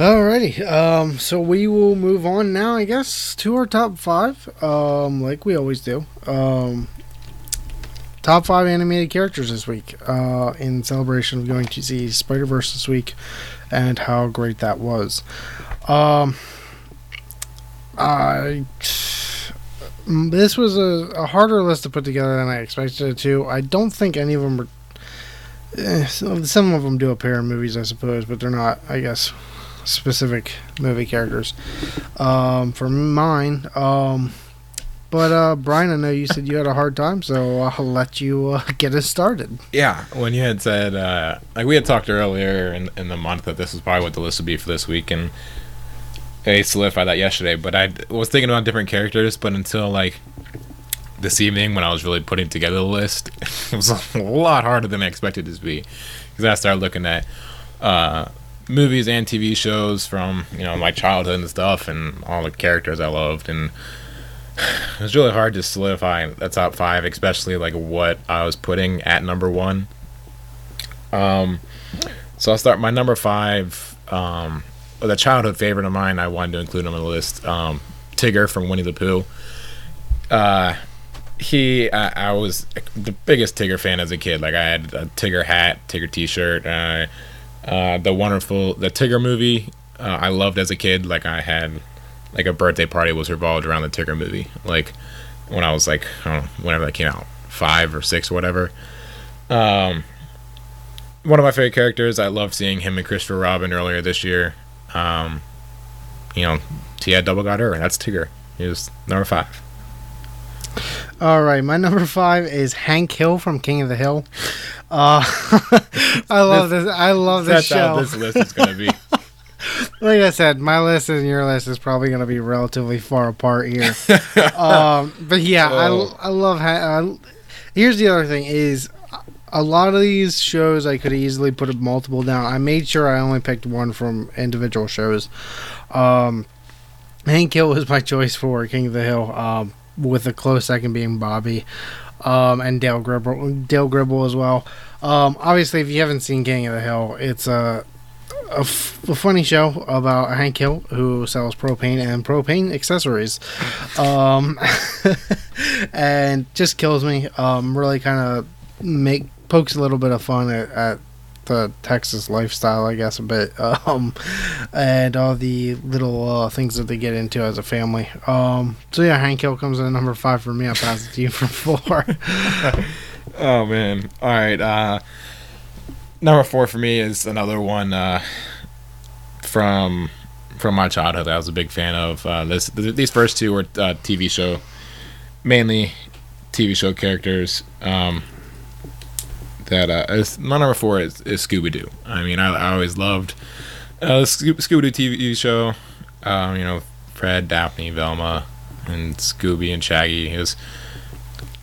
Speaker 1: Alrighty. Um, so we will move on now, I guess, to our top five. Um, like we always do. Um, top five animated characters this week. Uh, in celebration of going to see Spider Verse this week, and how great that was. Um, I. This was a, a harder list to put together than I expected it to. I don't think any of them were. Eh, some some of them do appear in movies, I suppose, but they're not, I guess, specific movie characters. Um, for mine, um, but uh, Brian, I know you said you had a hard time, so I'll let you uh, get us started.
Speaker 2: yeah. When you had said uh, like we had talked earlier in in the month that this was probably what the list would be for this week, and I solidified that yesterday. But I was thinking about different characters, but until like this evening when I was really putting together the list, it was a lot harder than I expected it to be because I started looking at uh, movies and TV shows from you know my childhood and stuff, and all the characters I loved, and it was really hard to solidify the top five, especially like what I was putting at number one. Um, so I'll start my number five. Um, the childhood favorite of mine, I wanted to include on the list. Um, Tigger from Winnie the Pooh. Uh, he, I, I was the biggest Tigger fan as a kid. Like I had a Tigger hat, Tigger T-shirt, uh, uh, the wonderful the Tigger movie uh, I loved as a kid. Like I had like a birthday party was revolved around the Tigger movie. Like when I was like I don't know, whenever that came out, five or six or whatever. Um, one of my favorite characters. I love seeing him and Christopher Robin earlier this year. Um, you know, he had double got her. That's Tigger. He was number five.
Speaker 1: All right, my number five is Hank Hill from King of the Hill. Uh, I love this. I love this
Speaker 2: That's
Speaker 1: show.
Speaker 2: how this list is gonna be.
Speaker 1: like I said, my list and your list is probably going to be relatively far apart here. um, but yeah,
Speaker 2: Oh.
Speaker 1: I, I love. Ha- I, here's the other thing: is a lot of these shows I could easily put a multiple down. I made sure I only picked one from individual shows. Um, Hank Hill was my choice for King of the Hill, um, with a close second being Bobby, um, and Dale Gribble, Dale Gribble as well. Um, obviously, if you haven't seen King of the Hill, it's a a, f- a funny show about Hank Hill who sells propane and propane accessories, um, and just kills me. Um, really kind of make pokes a little bit of fun at, at the Texas lifestyle, I guess, a bit, um, and all the little uh, things that they get into as a family. Um, so yeah, Hank Hill comes in at number five for me. I'll pass it to you for four.
Speaker 2: Oh man! All right. Uh, number four for me is another one uh, from from my childhood. I was a big fan of. Uh, this th- these first two were uh, TV show, mainly TV show characters. Um, that uh, my number four is, is Scooby Doo. I mean, I, I always loved uh, Scooby Doo TV show. Um, you know, Fred, Daphne, Velma, and Scooby and Shaggy. It was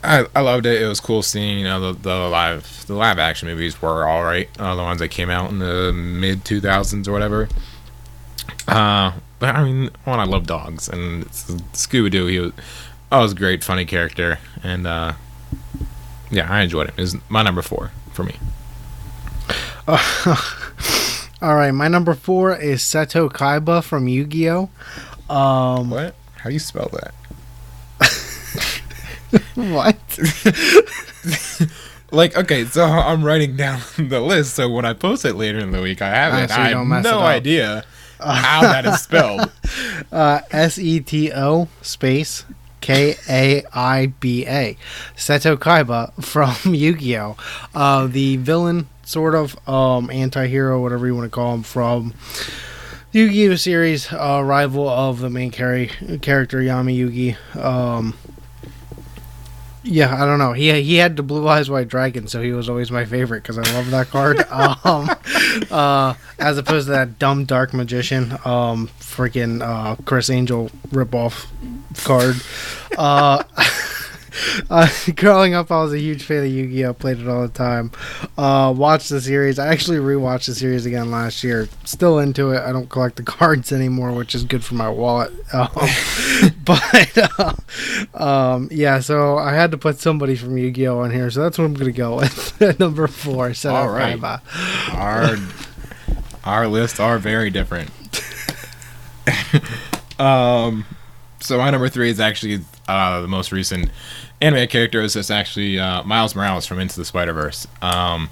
Speaker 2: I, I loved it. It was cool seeing you know the, the live the live action movies were all right. Uh, the ones that came out in the mid two thousands or whatever. Uh, but I mean, one I love dogs and Scooby Doo. He was, oh, was a great, funny character, and uh, yeah, I enjoyed it. It was my number four for me.
Speaker 1: All right, my number four is Seto Kaiba from Yu-Gi-Oh. Um,
Speaker 2: What? How do you spell that?
Speaker 1: what?
Speaker 2: Like, okay, so I'm writing down the list, so when I post it later in the week, I have
Speaker 1: Ah,
Speaker 2: it.
Speaker 1: so
Speaker 2: I have
Speaker 1: don't mess it
Speaker 2: no idea how that is spelled.
Speaker 1: Uh, S E T O space K A I B A. Seto Kaiba from Yu-Gi-Oh. Uh, the villain, sort of um, anti-hero, whatever you want to call him, from Yu-Gi-Oh series, uh, rival of the main carry, character Yami Yugi. Um, yeah, I don't know. He he had the blue eyes white dragon, so he was always my favorite because I love that card. um, uh, as opposed to that dumb dark magician, um, freaking uh, Criss Angel ripoff card. Uh, uh, growing up, I was a huge fan of Yu-Gi-Oh. Played it all the time. Uh, watched the series. I actually rewatched the series again last year. Still into it. I don't collect the cards anymore, which is good for my wallet. Um, but uh, um, yeah, so I had to put somebody from Yu-Gi-Oh on here, so that's what I'm gonna go with. Number four, Seto
Speaker 2: All right.
Speaker 1: Kaiba.
Speaker 2: our our lists are very different. um, so my number three is actually uh, the most recent anime character. Is actually uh, Miles Morales from Into the Spider Verse? Um,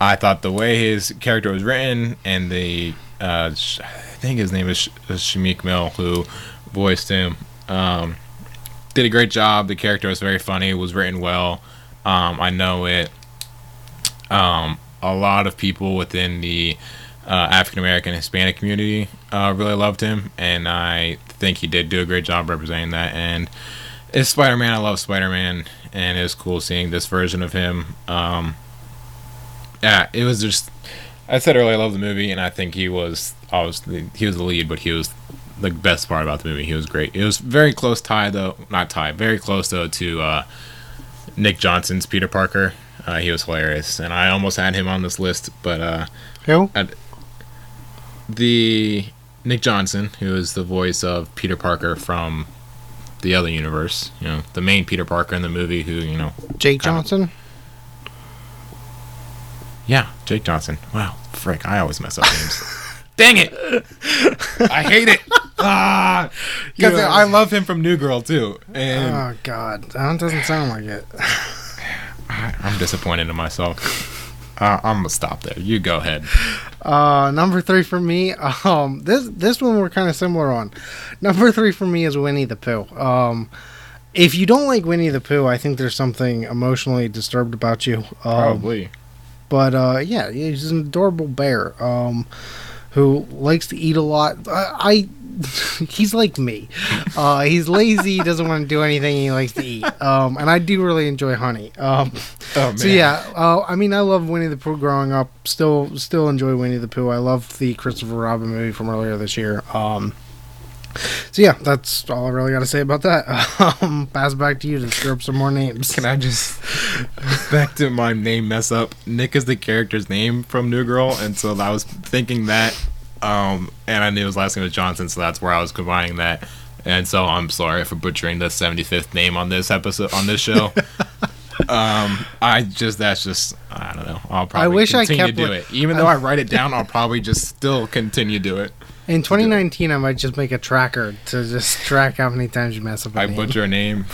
Speaker 2: I thought the way his character was written and the uh, I think his name is Sh- is Shamik Mill who voiced him. Um, did a great job. The character was very funny. Was written well. Um, I know it. Um, a lot of people within the uh, African American Hispanic community uh, really loved him, and I think he did do a great job representing that. And it's Spider Man. I love Spider Man, and it was cool seeing this version of him. Um, yeah, it was just. I said earlier, I love the movie, and I think he was obviously he was the lead, but he was the best part about the movie. He was great. It was very close tie though, not tie, very close though to uh, Nick Johnson's Peter Parker. Uh, he was hilarious, and I almost had him on this list, but uh,
Speaker 1: Who?
Speaker 2: the Nick Johnson, who is the voice of Peter Parker from the other universe, you know, the main Peter Parker in the movie, who you know,
Speaker 1: Jake Johnson.
Speaker 2: yeah, Jake Johnson. Wow, frick, I always mess up names. Dang it! I hate it. Ah, because
Speaker 1: You
Speaker 2: I love him from New Girl too, and
Speaker 1: Oh God, that doesn't sound like it.
Speaker 2: I, I'm disappointed in myself. Uh, I'm gonna stop there. You go ahead.
Speaker 1: Uh, number three for me. Um, this this one we're kind of similar on. Number three for me is Winnie the Pooh. Um, if you don't like Winnie the Pooh, I think there's something emotionally disturbed about you. Um,
Speaker 2: Probably.
Speaker 1: But uh, yeah, he's an adorable bear um, who likes to eat a lot. I, I he's like me. Uh, he's lazy. He doesn't want to do anything. He likes to eat. Um, and I do really enjoy honey. Um,
Speaker 2: Oh
Speaker 1: so yeah, uh, I mean, I love Winnie the Pooh growing up. Still, still enjoy Winnie the Pooh. I love the Christopher Robin movie from earlier this year. Um, so yeah, that's all I really got to say about that. Um, pass back to you to screw up some more names.
Speaker 2: Can I just back to my name mess up? Nick is the character's name from New Girl, and so I was thinking that, um, and I knew his last name was Johnson, so that's where I was combining that. And so I'm sorry for butchering the 75th name on this episode on this show. um, I just that's just I don't know. I'll probably I
Speaker 1: wish I
Speaker 2: continue
Speaker 1: kept
Speaker 2: to do it, even though I write it down. I'll probably just still continue to do it.
Speaker 1: In 2019, I might just make a tracker to just track how many times you mess up a
Speaker 2: I
Speaker 1: name.
Speaker 2: I butcher a name.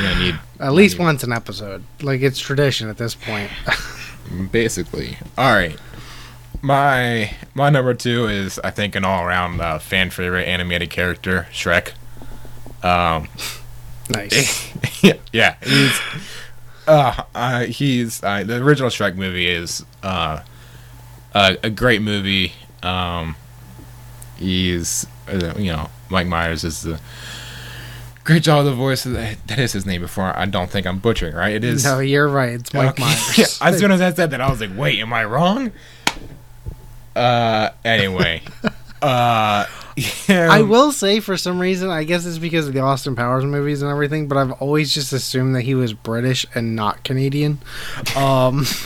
Speaker 2: Yeah, I need
Speaker 1: At least
Speaker 2: need-
Speaker 1: once an episode. Like it's tradition at this point.
Speaker 2: basically. All right. My my number two is I think an all around uh, fan favorite animated character Shrek. Um,
Speaker 1: nice.
Speaker 2: yeah, yeah, he's uh, uh he's uh, the original Shrek movie is uh a, a great movie. Um, he's uh, you know Mike Myers is the great job of the voice. That is his name. Before I don't think I'm butchering right. It is.
Speaker 1: No, you're right. It's Mike
Speaker 2: Okay.
Speaker 1: Myers.
Speaker 2: as soon as I said that, I was like, "Wait, am I wrong?" Uh, anyway, uh, yeah,
Speaker 1: I will say, for some reason, I guess it's because of the Austin Powers movies and everything, but I've always just assumed that he was British and not Canadian. Um,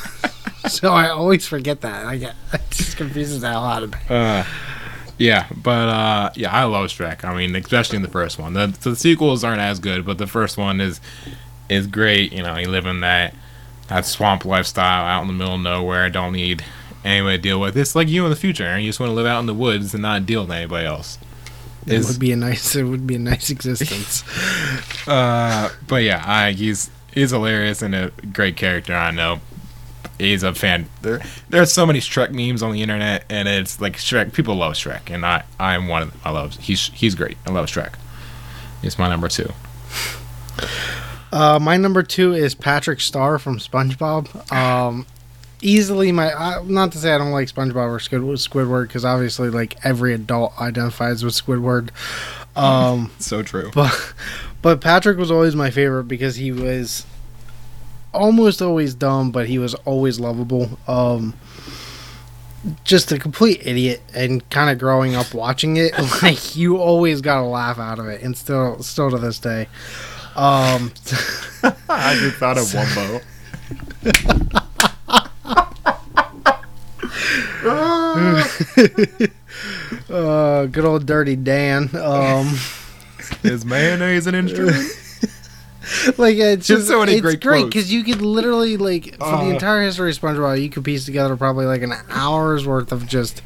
Speaker 1: so I always forget that. I get it just confuses the hell out of me.
Speaker 2: Uh, yeah, but uh, yeah, I love Shrek. I mean, especially in the first one. The, the sequels aren't as good, but the first one is is great. You know, you live in that that swamp lifestyle out in the middle of nowhere. Don't need anybody to deal with. It's like you in the future, and you just want to live out in the woods and not deal with anybody else.
Speaker 1: It would be a nice. It would be a nice existence.
Speaker 2: Uh, but yeah, I, he's he's hilarious and a great character. I know he's a fan. There there's so many Shrek memes on the internet, and it's like Shrek. People love Shrek, and I I'm one of them. I love. He's he's great. I love Shrek. He's my number two.
Speaker 1: Uh, my number two is Patrick Star from SpongeBob. Um, easily my uh, not to say I don't like SpongeBob or Squidward because obviously like every adult identifies with Squidward. Um,
Speaker 2: So true.
Speaker 1: but but Patrick was always my favorite because he was almost always dumb, but he was always lovable. Um, just a complete idiot, and kind of growing up watching it, like you always got a laugh out of it, and still still to this day. Um,
Speaker 2: I just thought of Wumbo.
Speaker 1: uh, good old Dirty Dan. Um,
Speaker 2: Is mayonnaise an instrument?
Speaker 1: like it's
Speaker 2: Just
Speaker 1: just,
Speaker 2: so many
Speaker 1: it's
Speaker 2: great
Speaker 1: great because you could literally like for
Speaker 2: Uh.
Speaker 1: the entire history of SpongeBob, you could piece together probably like an hour's worth of just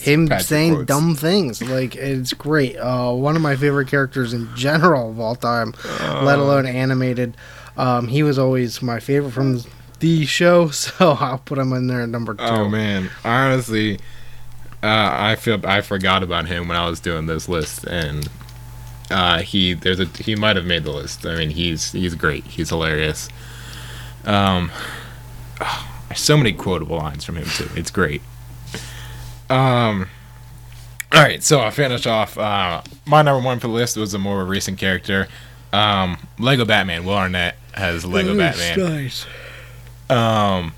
Speaker 1: him saying
Speaker 2: quotes.
Speaker 1: dumb things. Like it's great. Uh, one of my favorite characters in general of all time, let alone animated. Um, he was always my favorite from the show, so I'll put him in there at number two.
Speaker 2: Oh man, honestly, uh, I feel I forgot about him when I was doing this list, and uh, he there's a he might have made the list. I mean, he's he's great. He's hilarious. Um, there's so many quotable lines from him too. It's great. Um. All right, so I'll finish off. Uh, my number one for the list was a more recent character. Um, Lego Batman. Will Arnett has Lego Batman
Speaker 1: Nice.
Speaker 2: Um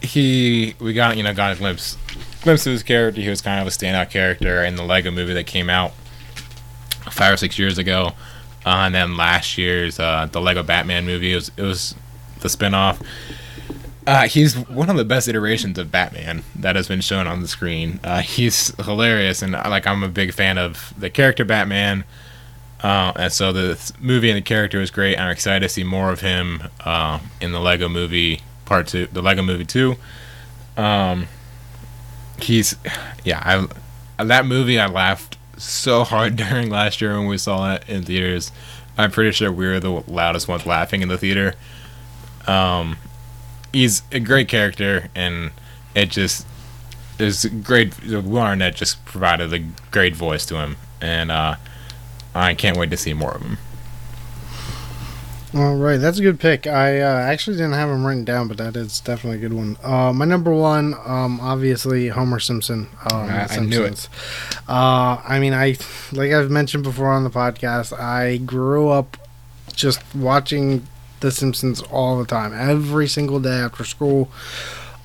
Speaker 2: he we got you know got a glimpse glimpse of his character he was kind of a standout character in the lego movie that came out five or six years ago uh, and then last year's uh the lego batman movie it was it was the spin-off uh, he's one of the best iterations of Batman that has been shown on the screen. Uh, he's hilarious, and uh, like I'm a big fan of the character Batman. Uh, and so the movie and the character is great. I'm excited to see more of him uh, in the Lego Movie Part Two, the Lego Movie Two. Um, he's, yeah, I that movie I laughed so hard during last year when we saw it in theaters. I'm pretty sure we were the loudest ones laughing in the theater. Um, he's a great character, and it just is great. Will Arnett just provided a great voice to him, and uh, I can't wait to see more of him.
Speaker 1: All right, that's a good pick. I uh, actually didn't have him written down, but that is definitely a good one. Uh, my number one, um, obviously Homer Simpson. Um,
Speaker 2: I- I knew it.
Speaker 1: Uh, I mean, I like I've mentioned before on the podcast. I grew up just watching The Simpsons all the time, every single day after school,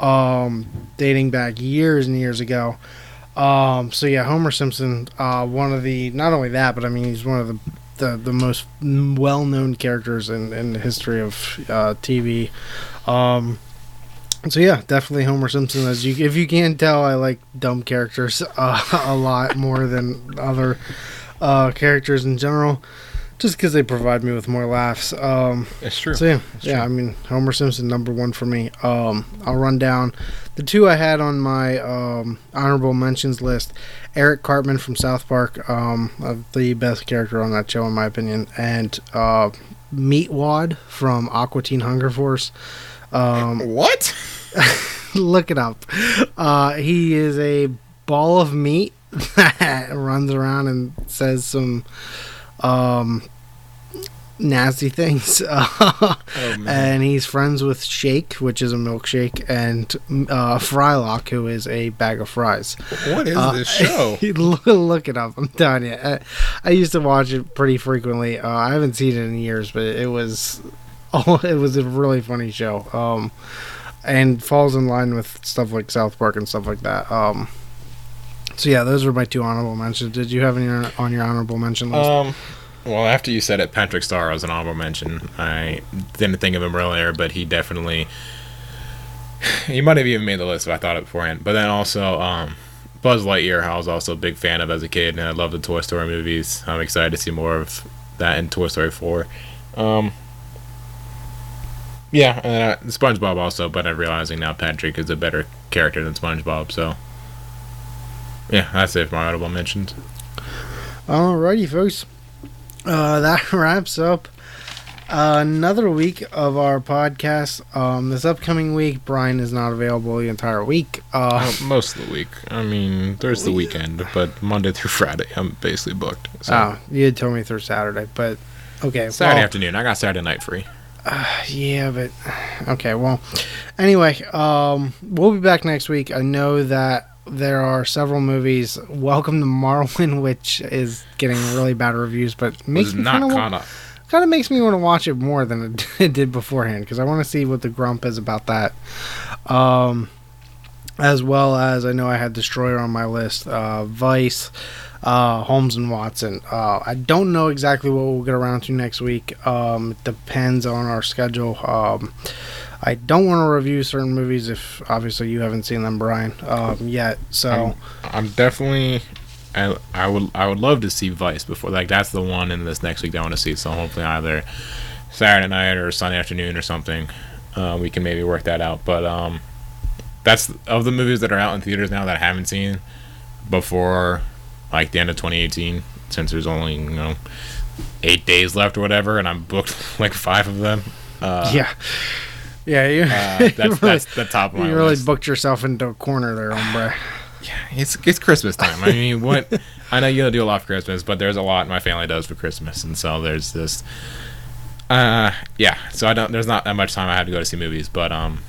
Speaker 1: um, dating back years and years ago. Um, so yeah, Homer Simpson, uh, one of the not only that, but I mean he's one of the the, the most well-known characters in, in the history of uh, TV. Um, so yeah, definitely Homer Simpson. As you, if you can't tell, I like dumb characters uh, a lot more than other uh, characters in general, just because they provide me with more laughs. Um,
Speaker 2: It's true.
Speaker 1: so yeah,
Speaker 2: That's
Speaker 1: yeah.
Speaker 2: true.
Speaker 1: I mean, Homer Simpson number one for me. Um, I'll run down the two I had on my um, honorable mentions list. Eric Cartman from South Park, um, the best character on that show in my opinion, and uh, Meatwad from Aqua Teen Hunger Force. Um,
Speaker 2: what?
Speaker 1: look it up. Uh, he is a ball of meat that runs around and says some um, nasty things.
Speaker 2: Oh,
Speaker 1: and he's friends with Shake, which is a milkshake, and uh, Frylock, who is a bag of fries.
Speaker 2: What is
Speaker 1: Uh,
Speaker 2: this show?
Speaker 1: look, look it up. I'm telling you. I, I used to watch it pretty frequently. Uh, I haven't seen it in years, but it was oh, it was a really funny show. Um, and falls in line with stuff like South Park and stuff like that. Um, so yeah, those are my two honorable mentions. Did you have any on- on your honorable mention list?
Speaker 2: Um, well, after you said it, Patrick Star was an honorable mention. I didn't think of him earlier, but he definitely he might have even made the list if I thought it beforehand. But then also, um, Buzz Lightyear, I was also a big fan of as a kid, and I love the Toy Story movies. I'm excited to see more of that in Toy Story 4. Um, yeah, and uh, SpongeBob also, but I'm realizing now Patrick is a better character than SpongeBob, so. Yeah, that's it for my honorable mentions.
Speaker 1: Alrighty, folks. Uh, that wraps up uh, another week of our podcast. Um, this upcoming week, Brian is not available the entire week. Uh,
Speaker 2: Uh, most of the week. I mean, there's the weekend, but Monday through Friday, I'm basically booked. So
Speaker 1: oh, you had told me through Saturday, but okay.
Speaker 2: Saturday
Speaker 1: well,
Speaker 2: afternoon, I got Saturday night free.
Speaker 1: Yeah, but okay. Well, anyway, um, we'll be back next week. I know that there are several movies. Welcome to Marwen, which is getting really bad reviews, but makes me
Speaker 2: not
Speaker 1: kind of
Speaker 2: caught up.
Speaker 1: kind of makes me want to watch it more than it, it did beforehand because I want to see what the grump is about that. Um, as well as I know I had Destroyer on my list, uh, Vice, uh, Holmes and Watson. Uh, I don't know exactly what we'll get around to next week. Um, it depends on our schedule. Um, I don't want to review certain movies if obviously you haven't seen them, Brian, um, yet. So
Speaker 2: I'm definitely. I, I would I would love to see Vice before like that's the one in this next week that I want to see. So hopefully either Saturday night or Sunday afternoon or something, uh, we can maybe work that out. But um, that's of the movies that are out in theaters now that I haven't seen before like the end of 2018. Since there's only you know eight days left or whatever, and I'm booked like five of them. Uh,
Speaker 1: yeah, yeah, you,
Speaker 2: uh,
Speaker 1: you
Speaker 2: that's
Speaker 1: really,
Speaker 2: that's the top of
Speaker 1: you really
Speaker 2: list.
Speaker 1: booked yourself into a corner there, hombre.
Speaker 2: Yeah, it's it's Christmas time. I mean, what I know you don't do a lot for Christmas, but there's a lot my family does for Christmas, and so there's this. Uh, yeah. So I don't. There's not that much time I have to go to see movies, but um,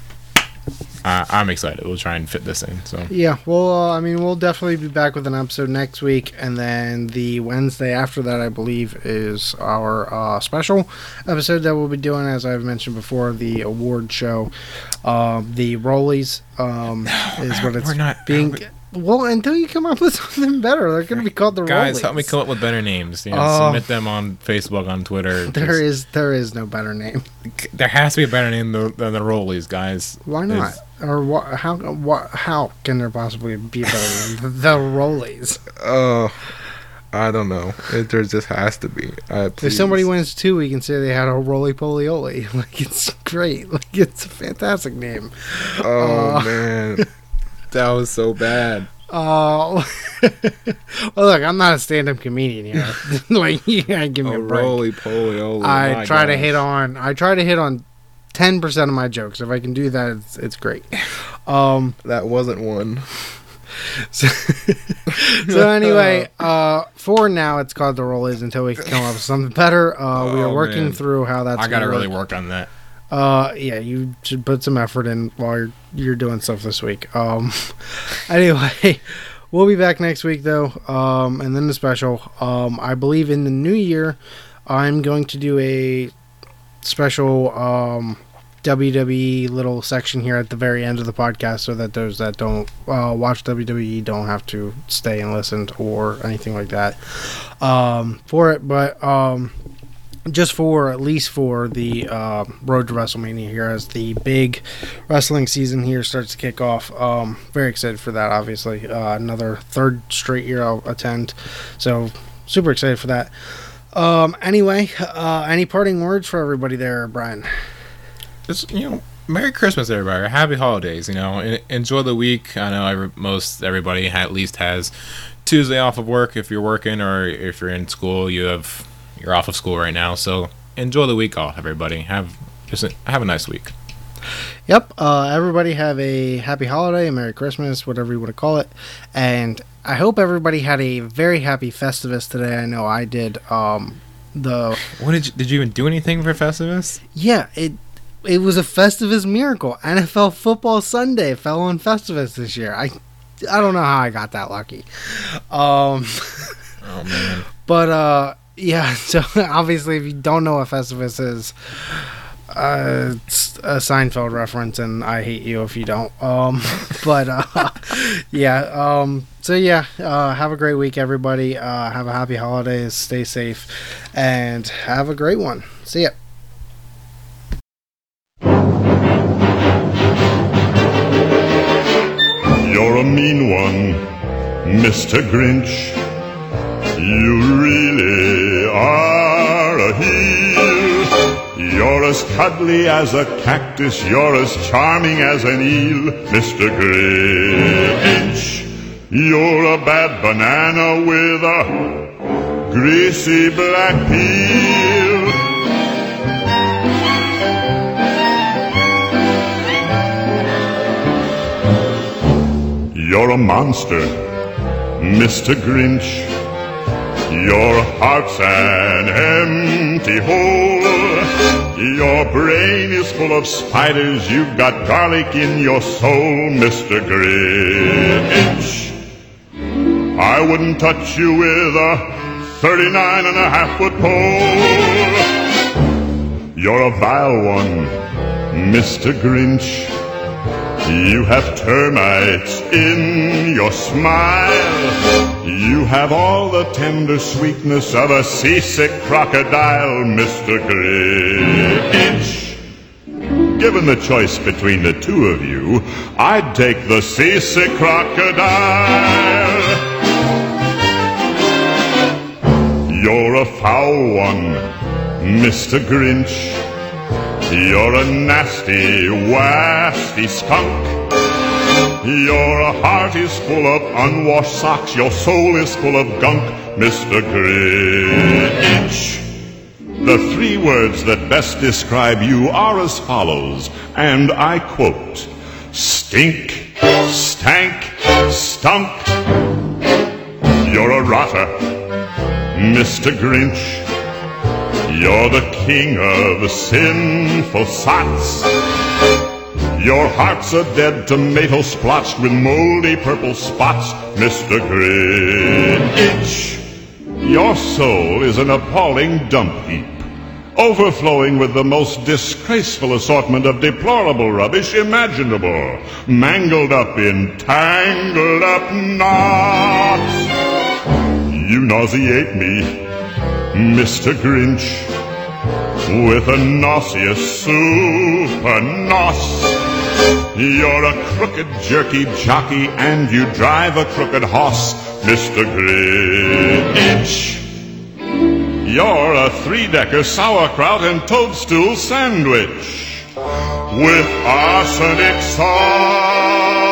Speaker 2: I, I'm excited. We'll try and fit this in. So
Speaker 1: Yeah, well, uh, I mean, we'll definitely be back with an episode next week, and then the Wednesday after that, I believe, is our uh, special episode that we'll be doing, as I've mentioned before, the award show. Um, the Rollies um, is what it's
Speaker 2: we're not-
Speaker 1: being. Well, until you come up with something better, they're going to be called the
Speaker 2: guys,
Speaker 1: Rollies.
Speaker 2: help me come up with better names. You know,
Speaker 1: Oh.
Speaker 2: submit them on Facebook, on Twitter.
Speaker 1: There
Speaker 2: Just-
Speaker 1: is there is no better name.
Speaker 2: there has to be a better name than, than the Rollies, guys.
Speaker 1: Why not?
Speaker 2: It's-
Speaker 1: Or what? How? What? How can there possibly be a better name? the Rollies.
Speaker 2: Oh, I don't know. It, there just has to be. Uh,
Speaker 1: If somebody wins two, we can say they had a roly poly oly. Like it's great. Like it's a fantastic name.
Speaker 2: Oh
Speaker 1: Uh,
Speaker 2: man, that was so bad.
Speaker 1: Oh, well, look, I'm not a stand-up comedian here. like you gotta give me
Speaker 2: A
Speaker 1: a break.
Speaker 2: roly poly oly.
Speaker 1: I try to hit on. I try to hit on ten percent of my jokes. If I can do that, it's, it's great. Um,
Speaker 3: That wasn't one.
Speaker 1: so, so anyway, uh, for now, it's called the Rollies until we can come up with something better. Uh, we are
Speaker 2: Oh,
Speaker 1: working
Speaker 2: man.
Speaker 1: through how that's.
Speaker 2: I gotta really work on that.
Speaker 1: Uh, yeah, you should put some effort in while you're, you're doing stuff this week. Um, anyway, we'll be back next week though. Um, and then the special. Um, I believe in the new year, I'm going to do a special um WWE little section here at the very end of the podcast, so that those that don't uh, watch WWE don't have to stay and listen or anything like that um, for it. But um, just for at least for the uh, road to WrestleMania here as the big wrestling season here starts to kick off. Um, very excited for that. Obviously, uh, another third straight year I'll attend, so super excited for that. Um, anyway, uh, any parting words for everybody there, Brian?
Speaker 2: Just you know, Merry Christmas, everybody. Happy holidays. You know, enjoy the week. I know every, most everybody at least has Tuesday off of work if you're working, or if you're in school, you have you're off of school right now. So enjoy the week off, everybody. Have just a, have a nice week.
Speaker 1: Yep. Uh, everybody have a happy holiday, a Merry Christmas, whatever you want to call it. And I hope everybody had a very happy Festivus today. I know I did. Um, the
Speaker 2: What did you, did you even do anything for Festivus?
Speaker 1: yeah, it it was a Festivus miracle. NFL Football Sunday fell on Festivus this year. I I don't know how I got that lucky. Um,
Speaker 2: Oh man,
Speaker 1: but uh, yeah. So obviously, if you don't know what Festivus is, uh, it's a Seinfeld reference, and I hate you if you don't. Um, but uh, yeah. Um, so yeah. Uh, have a great week, everybody. Uh, have a happy holidays. Stay safe, and have a great one. See ya.
Speaker 4: You're a mean one, Mr. Grinch. You really are a heel. You're as cuddly as a cactus. You're as charming as an eel, Mr. Grinch. You're a bad banana with a greasy black peel. You're a monster, Mr. Grinch. Your heart's an empty hole. Your brain is full of spiders. You've got garlic in your soul, Mr. Grinch. I wouldn't touch you with a 39 and a half foot pole. You're a vile one, Mr. Grinch. You have termites in your smile. Have all the tender sweetness of a seasick crocodile, Mr. Grinch. Given the choice between the two of you, I'd take the seasick crocodile. You're a foul one, Mr. Grinch. You're a nasty, wasty skunk. Your heart is full of unwashed socks. Your soul is full of gunk, Mr. Grinch. The three words that best describe you are as follows, and I quote Stink, stank, stunk. You're a rotter, Mr. Grinch. You're the king of sinful sots. Your heart's a dead tomato splotched with moldy purple spots, Mr. Grinch. Your soul is an appalling dump heap, overflowing with the most disgraceful assortment of deplorable rubbish imaginable, mangled up in tangled up knots. You nauseate me, Mr. Grinch, with a nauseous super nos. You're a crooked jerky jockey and you drive a crooked hoss, Mr. Grinch. You're a three-decker sauerkraut and toadstool sandwich with arsenic sauce.